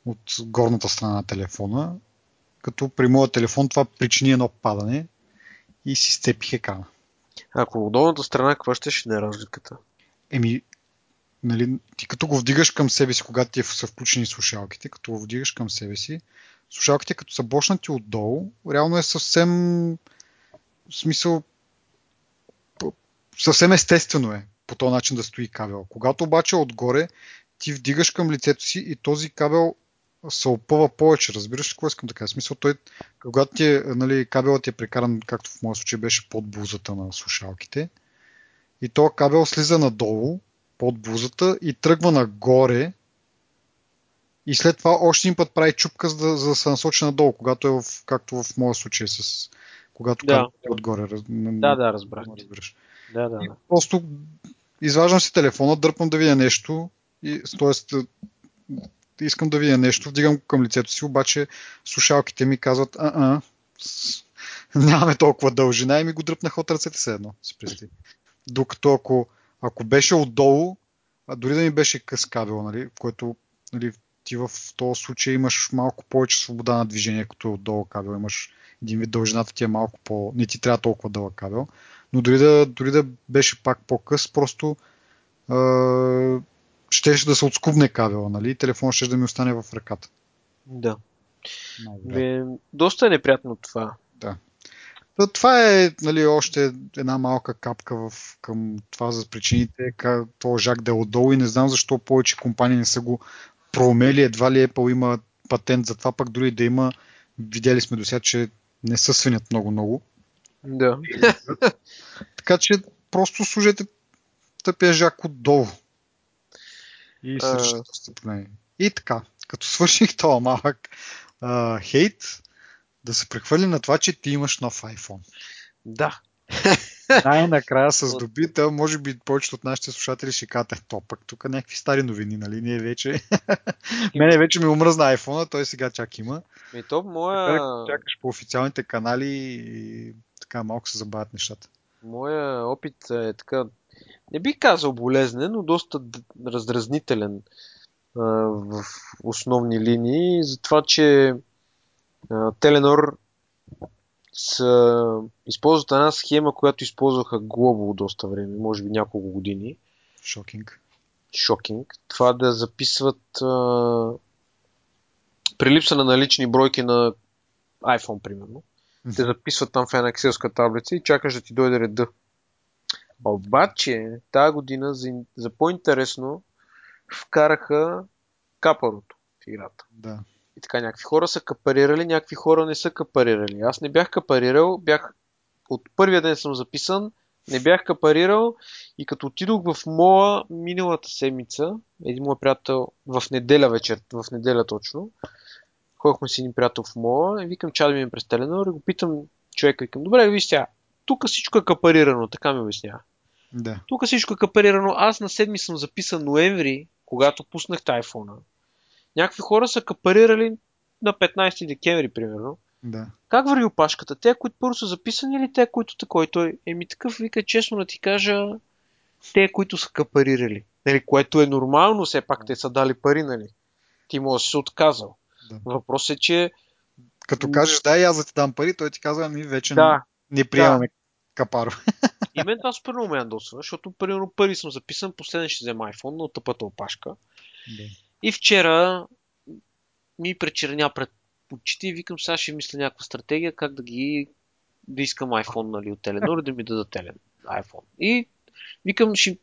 от горната страна на телефона, като при моя телефон това причини едно падане и си степих екрана. Ако от долната страна, каква ще ще да е разликата? Еми, нали, ти като го вдигаш към себе си, когато ти са включени слушалките, като го вдигаш към себе си, слушалките като са бошнати отдолу, реално е съвсем в смисъл съвсем естествено е по този начин да стои кабел. Когато обаче е отгоре, ти вдигаш към лицето си и този кабел се опъва повече. Разбираш ли какво искам да кажа? Смисъл, той, когато ти е, нали, кабелът ти е прекаран, както в моя случай беше под блузата на слушалките, и то кабел слиза надолу, под блузата и тръгва нагоре и след това още един път прави чупка, за да, за да се насочи надолу, когато е в, както в моя случай с когато Да. е отгоре. раз- Да, да, разбрах. разбираш. Да, да, И да. просто изваждам си телефона, дърпам да видя нещо, и, т.е. искам да видя нещо, вдигам към лицето си, обаче слушалките ми казват, а, а с- нямаме толкова дължина и ми го дръпнаха от ръцете се едно, си представи. Докато ако, ако беше отдолу, а дори да ми беше къс кабел, нали, в който нали, ти в този случай имаш малко повече свобода на движение, като е отдолу кабел, имаш един вид дължината ти е малко по... не ти трябва толкова дълъг кабел, но дори да, дори да беше пак по-къс, просто е, щеше да се отскубне кабела, нали? Телефон ще да ми остане в ръката. Да. Най-вероятно. Бе, доста е неприятно това. Това е нали, още една малка капка в, към това за причините, това жак да отдолу и не знам защо повече компании не са го проумели. Едва ли Apple има патент за това, пък дори да има, видели сме до сега, че не са свинят много-много. Да. Така че просто служете тъпия жак отдолу. И проблеми. И така, като свърших това малък а, хейт, да се прехвърли на това, че ти имаш нов iPhone. Да. Най-накрая с добита, може би повечето от нашите слушатели ще кажат, е, то пък тук някакви стари новини, нали? Ние вече... Мене вече ми омръзна iPhone, той сега чак има. И то Така, моя, чакаш по официалните канали и така малко се забавят нещата. моя опит е така, не бих казал болезнен, но доста раздразнителен в основни линии, за това, че Теленор са, използват една схема, която използваха глобово доста време, може би няколко години. Шокинг. Шокинг. Това да записват а, при липса на налични бройки на iPhone, примерно. Те записват там в една екселска таблица и чакаш да ти дойде реда. Обаче, тази година за, за по-интересно вкараха капарото в играта. Да. И така, някакви хора са капарирали, някакви хора не са капарирали. Аз не бях капарирал, бях от първия ден съм записан, не бях капарирал и като отидох в мола миналата седмица, един мой приятел в неделя вечер, в неделя точно, ходихме си един приятел в мола и викам, че да ми през Теленор и го питам човека, викам, добре, виж сега, тук всичко е капарирано, така ми обяснява. Да. Тук всичко е капарирано. Аз на 7 съм записан ноември, когато пуснах iPhone. Някакви хора са капарирали на 15 декември, примерно. Да. Как върви опашката? Те, които първо са записани или те, които такой? Той еми такъв вика, честно да ти кажа, те, които са капарирали. Нали, което е нормално, все пак те са дали пари, нали? Ти може да си се отказал. Да. Въпросът е, че Като кажеш да, аз да ти дам пари, той ти казва, ми вече да, не, не приемаме капаро. И мен това супер много ме ядосва, защото примерно първи съм записан, последен ще взема iPhone на тъпата опашка. Да. И вчера ми пречерня пред очите и викам, сега ще мисля някаква стратегия, как да ги да искам iPhone нали, от Теленор да ми дадат телен, iPhone. И викам, ще,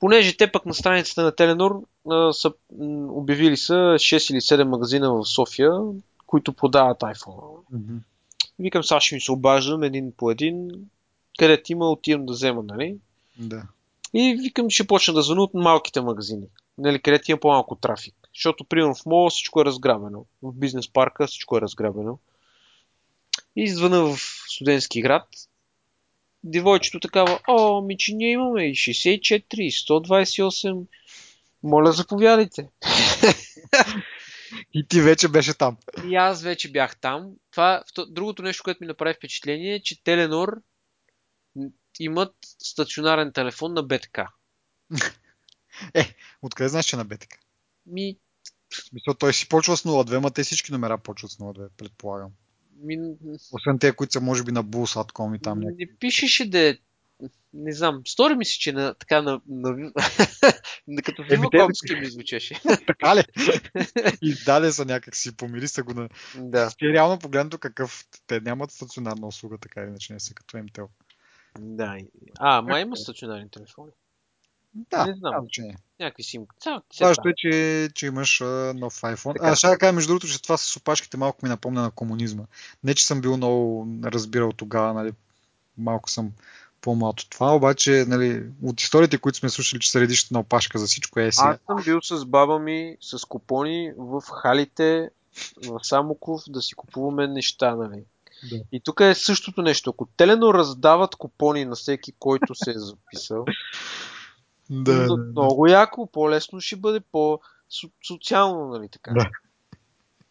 понеже те пък на страницата на Теленор а, са м, обявили са 6 или 7 магазина в София, които продават iPhone. Мгм. Викам, сега ще ми се обаждам един по един, където има, отивам да взема, нали? Да. И викам, ще почна да звъня от малките магазини, нали, където има по-малко трафик. Защото, примерно, в мола всичко е разграбено. В бизнес парка всичко е разграбено. И звъна в студентски град. Девойчето такава, о, ми, че ние имаме и 64, и 128. Моля, заповядайте. И ти вече беше там. И аз вече бях там. Това, другото нещо, което ми направи впечатление е, че Теленор имат стационарен телефон на БТК. Откъде знаеш, че е на БТК? Ми, Мисля, той си почва с 02, ма те всички номера почват с 02, предполагам. ми Освен те, които са може би на Bulls.com и там някакви. Не пишеше да е... Не знам, стори ми се, че на, така на... на, на като Еми, Вивакомски ми звучеше. Така ли? Издаде са някак си, помири се го на... да, Ти реално погледнато какъв... Те нямат стационарна услуга, така или иначе не са като МТЛ. да. А, ма има стационарни телефони. Да, Не знам. значение. Някакви симки. Ця, Важното е, че, че имаш а, нов iPhone. Така. А, ще да кажа, между другото, че това с опашките малко ми напомня на комунизма. Не, че съм бил много разбирал тогава, нали, малко съм по-малко от това, обаче, нали, от историите, които сме слушали, че се редиш на опашка за всичко е сега. Аз съм бил с баба ми с купони в халите в Самоков да си купуваме неща, нали. Да. И тук е същото нещо. Ако Телено раздават купони на всеки, който се е записал, Да, да, много яко, по-лесно ще бъде по-социално, нали така. Да.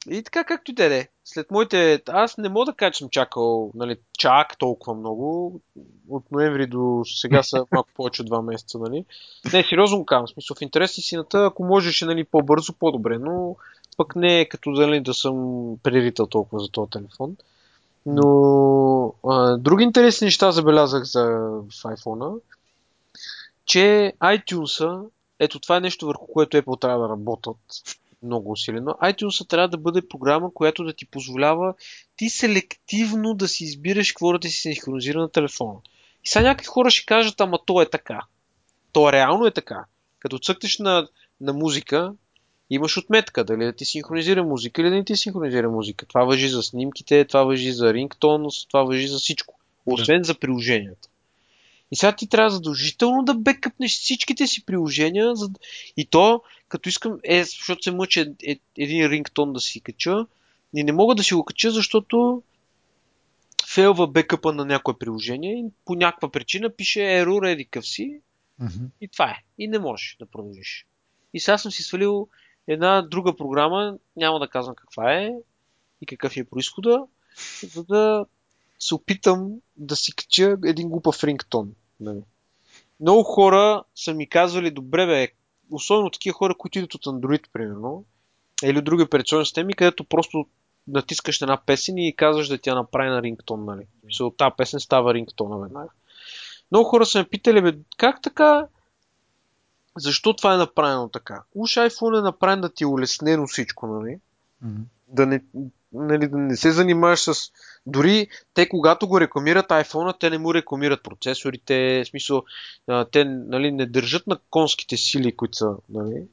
И така както и да е. След моите... Аз не мога да кажа, че съм чакал нали, чак толкова много. От ноември до сега са малко повече от два месеца, нали. Не, сериозно. В смисъл, в интерес на сината, ако можеше нали, по-бързо, по-добре, но пък не е като нали, да съм прирител толкова за този телефон. Но а, други интересни неща забелязах за в iPhone, че iTunes, ето това е нещо върху което Apple трябва да работят много усилено. iTunes трябва да бъде програма, която да ти позволява ти селективно да си избираш какво да ти се синхронизира на телефона. И сега някакви хора ще кажат, ама то е така. То реално е така. Като цъкнеш на, на музика, имаш отметка дали да ти синхронизира музика или да не ти синхронизира музика. Това въжи за снимките, това въжи за рингтон, това въжи за всичко. Освен за приложенията. И сега ти трябва задължително да бекъпнеш всичките си приложения. За... И то, като искам, е, защото се мъча е, е, един рингтон да си кача, и не мога да си го кача, защото фейлва бекъпа на някое приложение и по някаква причина пише error едикъв си Мгм. и това е. И не можеш да продължиш. И сега съм си свалил една друга програма, няма да казвам каква е и какъв е происхода, за да се опитам да си кача един глупав рингтон. Нали. Много хора са ми казвали, добре бе, особено такива хора, които идват от Android, примерно, или от други операционни системи, където просто натискаш на една песен и казваш да ти я направи на рингтон, нали. Мисля, от тази песен става рингтона веднага. Много хора са ме питали, бе, как така защо това е направено така? Уж iPhone е направен да ти е улеснено всичко, нали? Мгм. Да не, нали, да не се занимаваш с... Дори те, когато го рекламират iPhone, те не му рекламират процесорите, в смисъл, те нали, не държат на конските сили, които са, нали?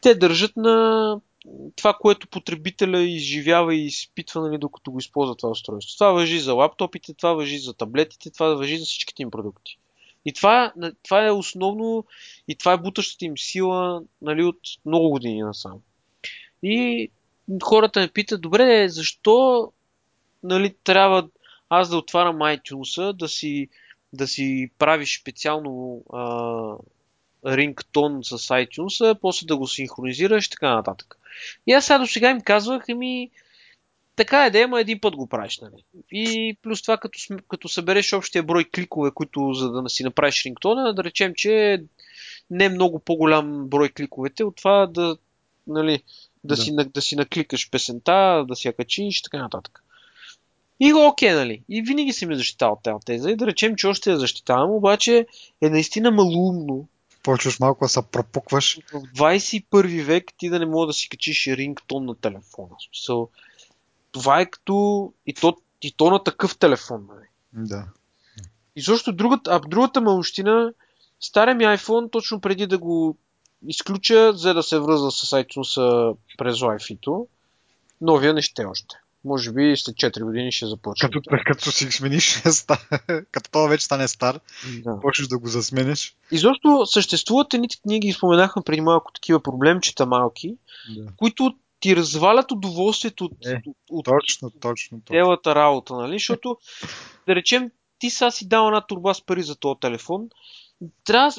Те държат на това, което потребителя изживява и изпитва, нали, докато го използва това устройство. Това въжи за лаптопите, това въжи за таблетите, това въжи за всичките им продукти. И това, това е основно и това е бутащата им сила нали, от много години насам. И хората ме питат, добре, защо нали, трябва аз да отварям iTunes, да си, да си правиш специално а, рингтон с iTunes, после да го синхронизираш и така нататък. И аз сега до сега им казвах, ами, така е да има един път го правиш, нали? И плюс това, като, като събереш общия брой кликове, които за да си направиш рингтона, да речем, че не е много по-голям брой кликовете от това да, нали, да, Да. Си, да си накликаш песента, да си я качиш и така нататък. И го окей, нали? И винаги съм я защитавал тази теза. И да речем, че още я защитавам, обаче е наистина малумно Почваш малко да се пропукваш. В 21 век ти да не мога да си качиш рингтон на телефона. Смисъл, това е като и то, и то на такъв телефон. Нали? Да. И също другата, а другата малощина, стария ми iPhone, точно преди да го изключа, за да се връзва с iTunes през Wi-Fi-то, новия не ще още. Може би след 4 години ще започне. Като, като си смениш, като това вече стане стар, да. почнеш да го засменеш. Изобщо съществуват едните книги, споменахме преди малко такива проблемчета малки, да. които ти развалят удоволствието от, е, от, точно, точно, цялата работа, нали? Защото, да речем, ти сега си дал една турба с пари за този телефон, трябва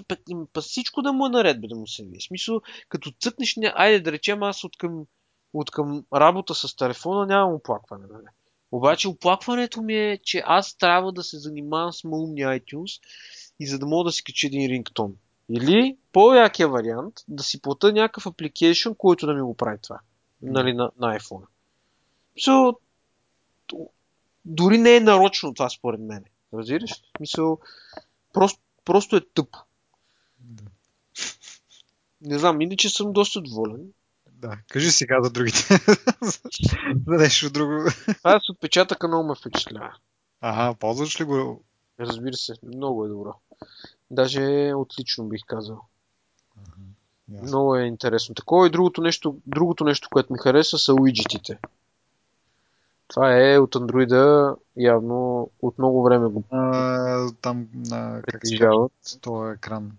па, всичко да му е наред, да му се ви. Смисъл, като цъкнеш, не, айде да речем аз от към, от към работа с телефона нямам оплакване. Нали? Обаче оплакването ми е, че аз трябва да се занимавам с малумни iTunes и за да мога да си кача един рингтон. Или по-якия вариант, да си плата някакъв апликейшн, който да ми го прави това. Нали, на, на iPhone. So, дори не е нарочно това според мен. Разбираш? Мисъл, просто, просто е тъпо. Не знам, иначе съм доста доволен. Да, кажи сега за другите. за нещо друго. С отпечатъка много ме впечатлява. Ага, ползваш ли го? Разбира се, много е добро. Даже отлично бих казал. Ага, много е интересно. Такова и другото нещо, другото нещо, което ми хареса са уиджетите. Това е от андроида явно от много време го а, там на как се този екран.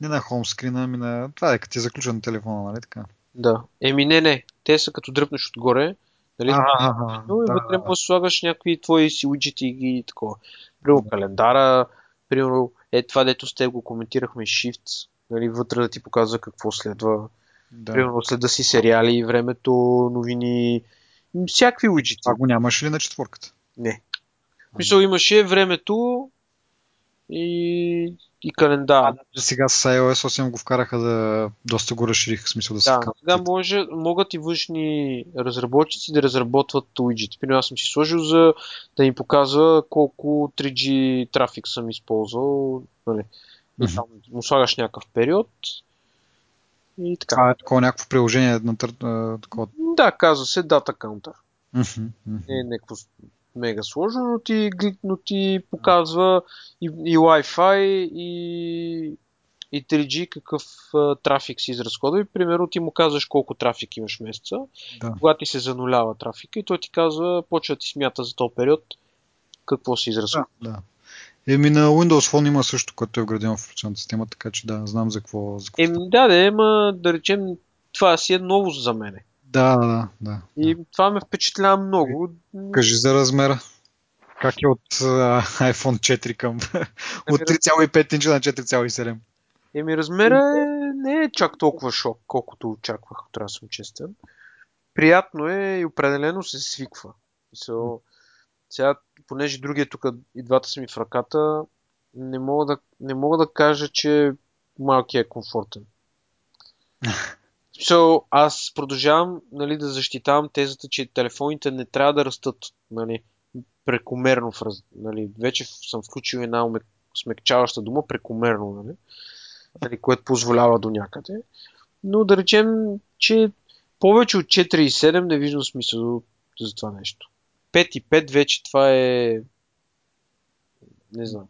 Не на хомскрина, ами на... Това е като ти е заключен на телефона, нали така? Да. Еми не, не. Те са като дръпнеш отгоре. Нали? А, Но и да, вътре да. слагаш някакви твои си уиджети и такова. Примерно календара, примерно е това, дето с теб го коментирахме, Shift, нали, вътре да ти показва какво следва. Да. Примерно следа си сериали, времето, новини, всякакви уиджети. А го нямаше ли на четворката? Не. Мисъл имаше времето и, и календар. А, сега с iOS 8 го вкараха да доста го разшириха, смисъл да се Да, сега може, могат и външни разработчици да разработват уиджети. Примерно аз съм си сложил за да им показва колко 3G трафик съм използвал. Нали. Mm-hmm. там му слагаш някакъв период и така. Това е такова някакво приложение на такова. Да, казва се Data Counter. Mm-hmm. Не е някакво мега сложно, но ти, но ти показва и, и Wi-Fi и, и 3G какъв а, трафик си изразходва и примерно ти му казваш колко трафик имаш месеца, да. когато ти се занулява трафика и той ти казва, почва да ти смята за този период какво си изразходва. Да, да. Еми на Windows Phone има също, което е вградено в операционната система, така че да, знам за какво. За какво Еми да, да, ема да речем, това си е ново за мене. Да, да, да. И да. това ме впечатлява много. Кажи за размера. Как е от uh, iPhone 4 към... от 3,5 инча на 4,7? Еми размера е, не е чак толкова шок, колкото очаквах, трябва да съм честен. Приятно е и определено се свиква. So, сега, понеже другия тук и двата са ми в ръката, не мога да, не мога да кажа, че малкият е комфортен. So, аз продължавам нали, да защитавам тезата, че телефоните не трябва да растат нали, прекомерно. В раз... нали, вече съм включил една смекчаваща дума прекомерно, нали, нали, което позволява до някъде. Но да речем, че повече от 4,7 не виждам смисъл за това нещо. 5 и 5 вече това е... Не знам.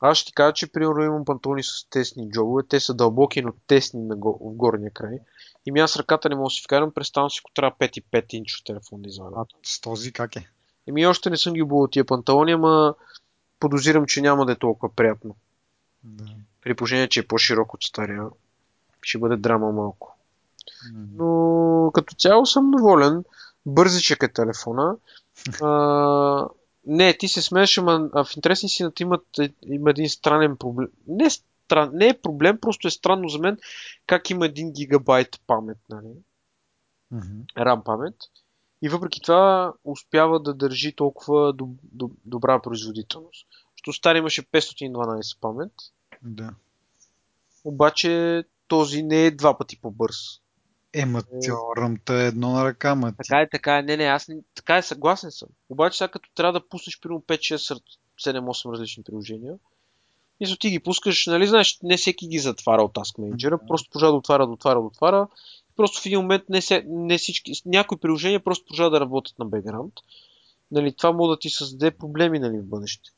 Аз ще ти кажа, че примерно имам пантони с тесни джобове. Те са дълбоки, но тесни на го, в горния край. И ми аз ръката не мога да си вкарам, представям си, ако трябва 5 и 5 инчов телефон да извадя. А с този как е? Еми още не съм ги обувал тия панталони, ама подозирам, че няма да е толкова приятно. Да. При положение, че е по-широк от стария, ще бъде драма малко. Но като цяло съм доволен бързичък е телефона. А, не, ти се смееш, ама в интересни си имат, има един странен проблем. Не, стран, не е проблем, просто е странно за мен как има един гигабайт памет, нали? Mm-hmm. RAM памет. И въпреки това успява да държи толкова доб, доб, добра производителност. Защото стари имаше 512 памет. Да. Обаче този не е два пъти по-бърз. Ема, ръмта е едно на ръка, ма ти. Така е, така е. Не, не, аз не, така е, съгласен съм. Обаче сега като трябва да пуснеш примерно 5, 6, 7, 8 различни приложения, Мисля, ти ги пускаш, нали знаеш, не всеки ги затваря от Task Manager, просто продължава да отваря, да отваря, да отваря. Просто в един момент не, се, не всички, някои приложения просто продължават да работят на бекграунд. Нали, това може да ти създаде проблеми нали, в бъдеще.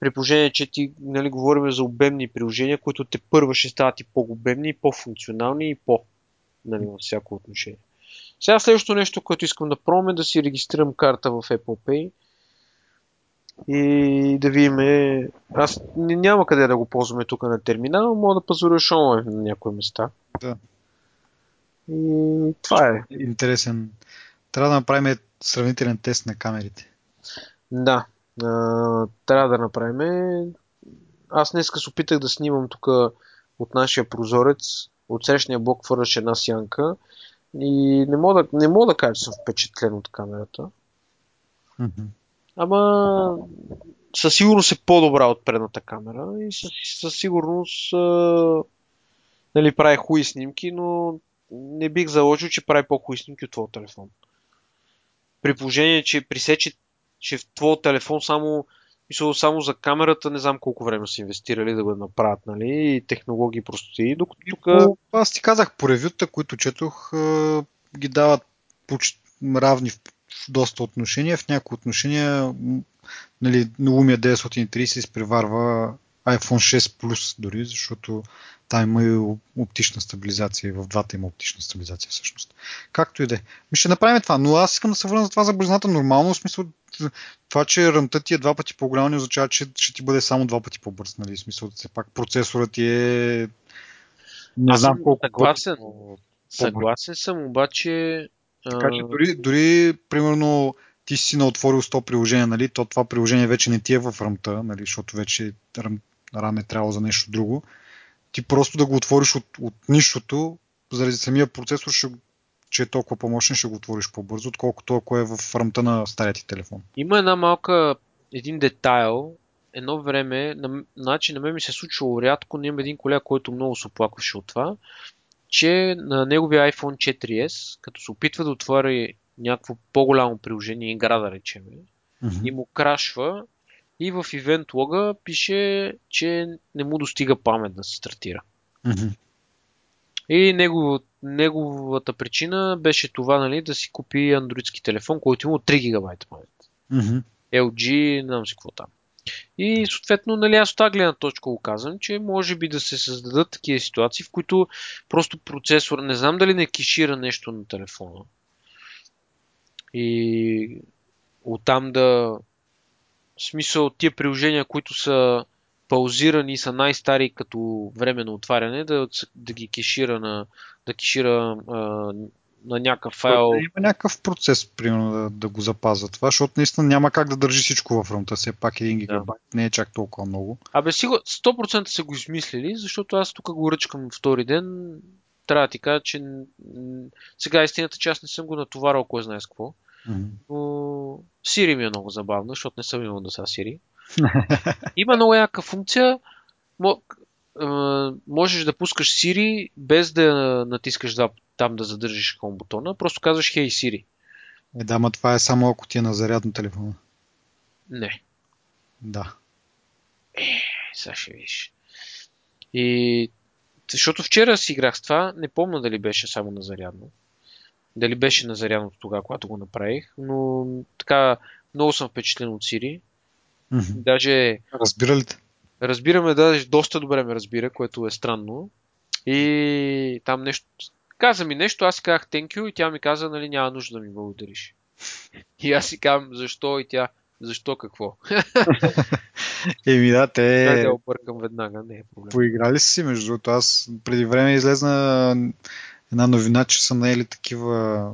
При положение, че ти нали, говорим за обемни приложения, които те първа ще стават и по-обемни, и по-функционални, и по нали, във всяко отношение. Сега следващото нещо, което искам да пробвам е да си регистрирам карта в Apple Pay и да видим. Аз няма къде да го ползваме тук на терминал, мога да пазаруваш онлайн на някои места. Да. И това е. Интересен. Трябва да направим сравнителен тест на камерите. Да. А, трябва да направим. Аз днес се опитах да снимам тук от нашия прозорец. От срещния блок хвърляш една сянка. И не мога да, не мога да кажа, че съм впечатлен от камерата. Mm-hmm. Ама със сигурност е по-добра от предната камера и със, със сигурност а, нали, прави хуи снимки, но не бих заложил, че прави по-хуи снимки от твоя телефон. При положение, че пресече, че в твоя телефон само, мисля, само за камерата не знам колко време са инвестирали да го направят, нали, и технологии простоти. Докато тук... Аз ти казах, по ревюта, които четох, ги дават почти равни в доста отношения. В някои отношения нали, Lumia 930 изпреварва iPhone 6 Plus дори, защото там има и оптична стабилизация. В двата има оптична стабилизация всъщност. Както и да е. Ми ще направим това, но аз искам да се върна за това за бързината нормално, в смисъл това, че ръмта ти е два пъти по-голяма не означава, че ще ти бъде само два пъти по-бърз. Нали? В смисъл, все пак процесорът ти е не аз знам колко съгласен. Съгласен съм, обаче така че дори, дори, примерно, ти си на отворил 100 приложения, нали, то това приложение вече не ти е в ръмта, нали, защото вече рам, рам е трябвало за нещо друго. Ти просто да го отвориш от, от нищото, заради самия процесор, ще, че е толкова помощен, ще го отвориш по-бързо, отколкото ако е в ръмта на стария ти телефон. Има една малка, един детайл, едно време, на, значи на мен ми се е случвало рядко, но имам един колега, който много се оплакваше от това че на неговия iPhone 4S, като се опитва да отвори някакво по-голямо приложение, игра да речем, mm-hmm. и му крашва и в event лога пише, че не му достига памет да се стартира. Mm-hmm. И негов, неговата причина беше това нали, да си купи андроидски телефон, който има 3 гигабайта памет. Mm-hmm. LG, не знам си какво там. И съответно, нали, аз от тази гледна точка го казвам, че може би да се създадат такива ситуации, в които просто процесор, не знам дали не кешира нещо на телефона. И оттам да в смисъл тия приложения, които са паузирани са най-стари като време на отваряне, да, да ги кешира на да кешира а, на някакъв файл. Има някакъв процес, примерно, да, да го запазва това, защото наистина няма как да държи всичко в рамта. Все пак 1 гигабайт да. не е чак толкова много. Абе, сигурно 100% са го измислили, защото аз тук го ръчкам втори ден. Трябва да ти кажа, че сега истината, че аз не съм го натоварал, кой знае с какво. Mm-hmm. Но Siri ми е много забавна, защото не съм имал да са Siri. Има много яка функция. Можеш да пускаш Siri без да натискаш два там да задържиш хом бутона, просто казваш Hey Siri. Е, да, ма това е само ако ти е на зарядно телефона. Не. Да. Е, сега ще видиш. И защото вчера си играх с това, не помня дали беше само на зарядно. Дали беше на зарядното тогава, когато го направих, но така много съм впечатлен от Siri. Mm-hmm. Даже... Разбира ли те? Разбираме, даже доста добре ме разбира, което е странно. И там нещо, каза ми нещо, аз казах thank you и тя ми каза, нали, няма нужда да ми благодариш. И аз си казвам, защо и тя, защо какво? Еми да, те... Да, да объркам веднага, не е проблем. Поиграли си, между другото. Аз преди време излезна една новина, че са наели такива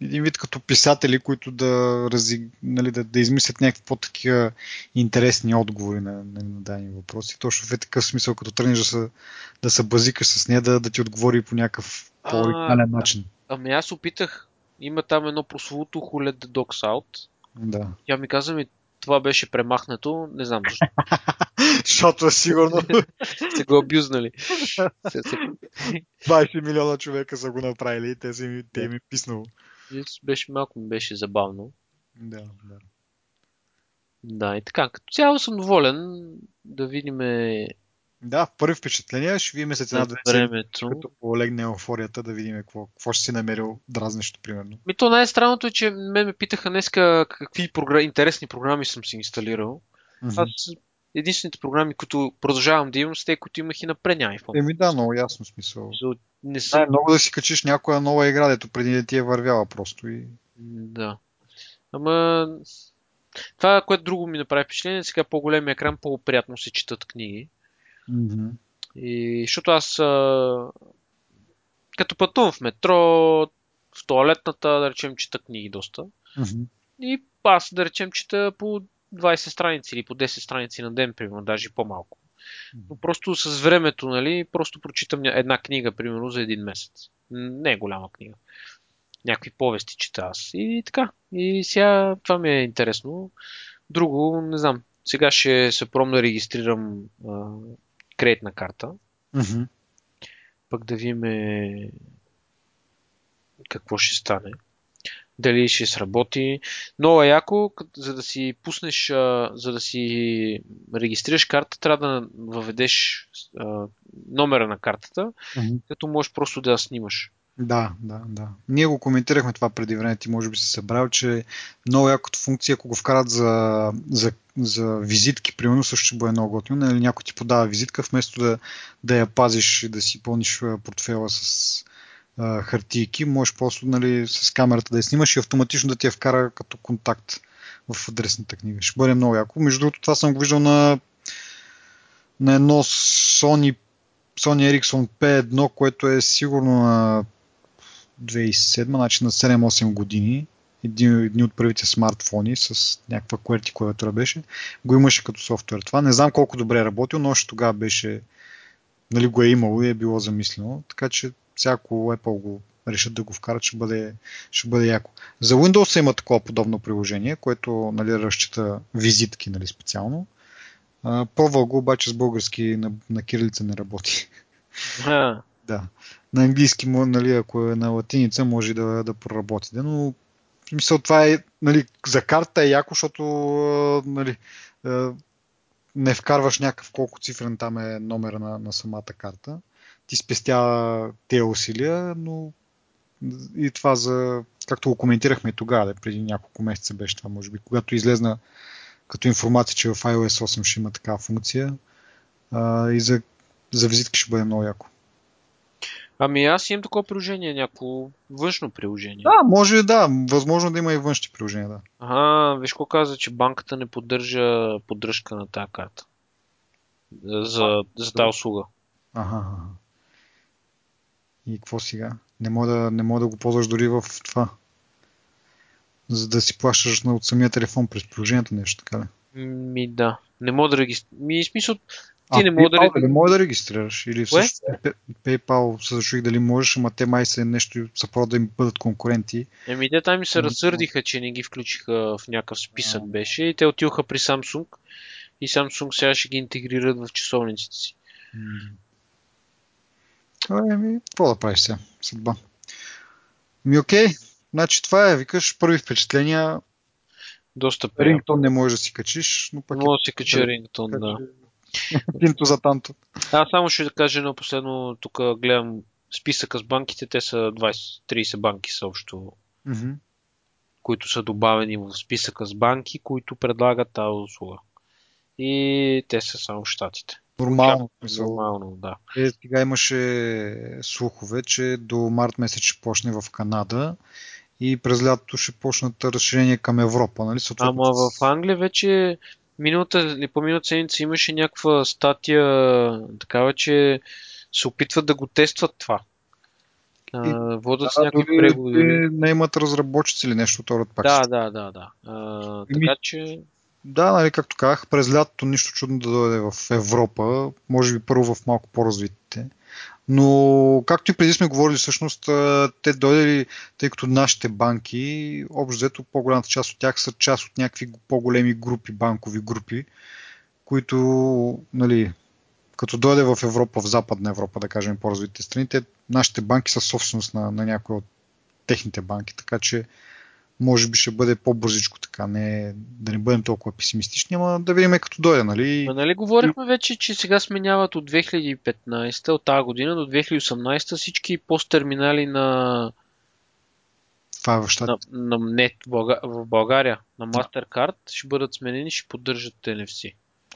един вид като писатели, които да, рази, нали, да, да измислят някакви по-такива интересни отговори на, на, на дадени въпроси. Точно в такъв смисъл, като тръгнеш да се, да се базикаш с нея, да, да ти отговори по някакъв по-оригинален начин. Ами аз опитах, има там едно прословото Who let the dogs out. Да. Тя ми каза ми, това беше премахнато, не знам защо. Защото е сигурно. Се го абюзнали. 20 милиона човека са го направили и те, си, те им е писнало. Беше малко ми беше забавно. Да, да. Да, и така. Като цяло съм доволен да видим Да, първи впечатления, ще видим след една-две времето. като полегне еуфорията, да видим какво, какво ще си намерил дразнещо, примерно. Ми то най-странното е, че мен ме питаха днеска какви програ... интересни програми съм си инсталирал. Mm-hmm. Аз единствените програми, които продължавам да имам, са те, които имах и на предния iPhone. Еми да, много ясно смисъл. За- Не съм... Е много да си качиш някоя нова игра, дето преди да ти е вървяла просто и... Да. Ама... Това, което друго ми направи впечатление, сега по-големия екран по-приятно се четат книги. Mm-hmm. И защото аз а, като пътувам в метро, в туалетната, да речем, чета книги доста. Mm-hmm. И аз, да речем, чета по 20 страници или по 10 страници на ден, примерно, даже по-малко. Но просто с времето, нали, просто прочитам една книга, примерно, за един месец. Не е голяма книга. Някакви повести чета аз. И така. И сега това ми е интересно. Друго, не знам. Сега ще се пробвам да регистрирам а, кредитна карта. Mm-hmm. Пък да видим какво ще стане. Дали ще сработи. Много е яко, за да си пуснеш, за да си регистрираш карта, трябва да въведеш номера на картата, Mm-hmm. като можеш просто да я снимаш. Да, да, да. Ние го коментирахме това преди време, ти може би се събрал, че много якото функция, ако го вкарат за, за, за визитки, примерно, също ще бъде много готино. Нали, някой ти подава визитка, вместо да, да я пазиш и да си пълниш портфела с хартийки, можеш просто нали, с камерата да я снимаш и автоматично да ти я вкара като контакт в адресната книга. Ще бъде много яко. Между другото, това съм го виждал на, на едно Sony, Sony Ericsson P1, което е сигурно на 2007, значи на 7-8 години, един, едни от първите смартфони с някаква QWERTY клавиатура беше, го имаше като софтуер. Това не знам колко добре е работил, но още тогава беше, нали, го е имало и е било замислено, така че всяко Apple го решат да го вкарат, ще бъде, ще бъде яко. За Windows има такова подобно приложение, което нали, разчита визитки нали, специално. А, Пробвал го, обаче с български на, на кирилица не работи. А, Да. На английски, нали, ако е на латиница, може да, да проработи. Да, но в смисъл това е, нали, за карта е яко, защото нали, не вкарваш някакъв колко цифрен там е номера на, на самата карта. Ти спестява тези усилия, но и това за, както го коментирахме тогава, преди няколко месеца беше това, може би, когато излезна като информация, че в iOS 8 ще има такава функция а, и за, за визитки ще бъде много яко. ами аз имам такова приложение, някакво външно приложение. Да, може да, възможно да има и външни приложения, да. Ага, виж какво каза, че банката не поддържа поддръжка на тази карта. За, за тази услуга. Ага, ага. И какво сега? Не мога да, не мога да го ползваш дори в това. За да си плащаш от самия телефон през приложението нещо, така ли? Ми да. Не мога да регистрирам. Ми смисъл, ти А, не мога да PayPal реги- дали мога да регистрираш? Или всъщност Pay- PayPal се зачуих дали можеш, ама те май са нещо са просто да им бъдат конкуренти. Еми, те там ми се разсърдиха, че не ги включиха в някакъв списък А. беше и те отидоха при Samsung и Samsung сега ще ги интегрират в часовниците си. Еми, какво да правиш сега? Съдба. Ми окей, значи това е, викаш, първи впечатления. Доста приятно. Рингтон не можеш да си качиш, но пък Мога да се кача рингтон, да. Тинто за танто. Аз само ще да кажа едно последно, тук гледам списъка с банките, те са 20-30 банки са общо, Мгм. които са добавени в списъка с банки, които предлагат тази услуга. И те са само щатите. Нормално. смисъл. Нормално, да. Е, сега имаше слухове, че до март месец ще почне в Канада и през лятото ще почнат разширение към Европа. Нали? Съответно, Ама в Англия вече миналата или по-миналата седмица имаше някаква статия такава, че се опитват да го тестват това. А, водят Да, някакви преговори. не имат разработчици или нещо от род пак. Да, да, да, да. А, Еми, така че Да, нали, както казах, през лятото нищо чудно да дойде в Европа, може би първо в малко по-развитите. Но, както и преди сме говорили, всъщност, те дойдели, тъй като нашите банки, общо взето по-голямата част от тях са част от някакви по-големи групи, банкови групи, които, нали, като дойде в Европа, в Западна Европа, да кажем, по-развитите страни, те, нашите банки са собственост на, на някои от техните банки, така че може би ще бъде по-бързичко така, не, да не бъдем толкова песимистични, ама да видим като дойде, нали? Ма, нали говорихме вече, че сега сменяват от 2015, от тази година до 2018 всички посттерминали на Това е в на, на нет в Бълга- в България, на MasterCard, ще бъдат сменени, ще поддържат NFC.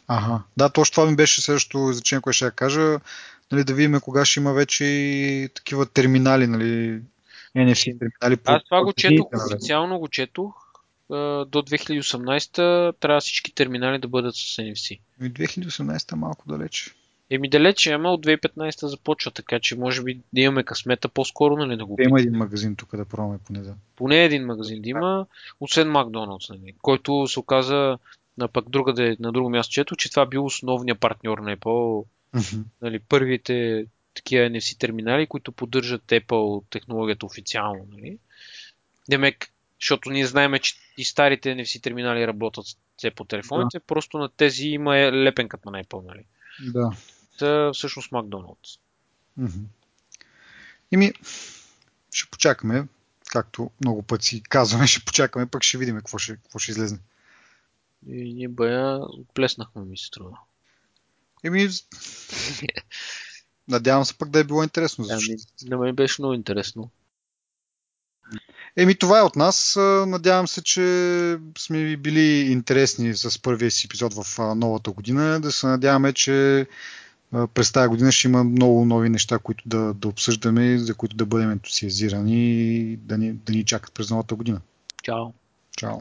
Ага. Да, точно това ми беше следващото изречение, което ще я кажа. Нали, да видим кога ще има вече и такива терминали, нали, NFC терминали. по- Аз това по го четох, официално го четох. До 2018 трябва всички терминали да бъдат с NFC. Ами 2018 е малко далече. Еми далече, ама от 2015 започва, така че може би да имаме късмета по-скоро, нали, да го има един магазин тук да пробваме поне да. поне един магазин да има, освен Макдоналдс, нали, който се оказа на пък другаде, на друго място, чето, че това бил основният партньор на Apple, Мгм. нали, първите такива NFC терминали, които поддържат Apple технологията официално. Нали. Демек, защото ние знаем, че и старите NFC терминали работят все по телефоните, просто на тези има е лепенката на Apple. Нали. Да. Та, всъщност Макдоналдс. Мгм. Ими, ще почакаме, както много пъти си казваме, ще почакаме, пък ще видим какво ще, какво ще излезне. И ние бая отплеснахме, ми се струва. Еми, надявам се пък да е било интересно. Ами, Защото... на мен беше много интересно. Еми, това е от нас. Надявам се, че сме ви били интересни с първия си епизод в новата година. Да се надяваме, че през тази година ще има много нови неща, които да, да обсъждаме, за които да бъдем ентусиазирани и да ни, да ни чакат през новата година. Чао! Чао!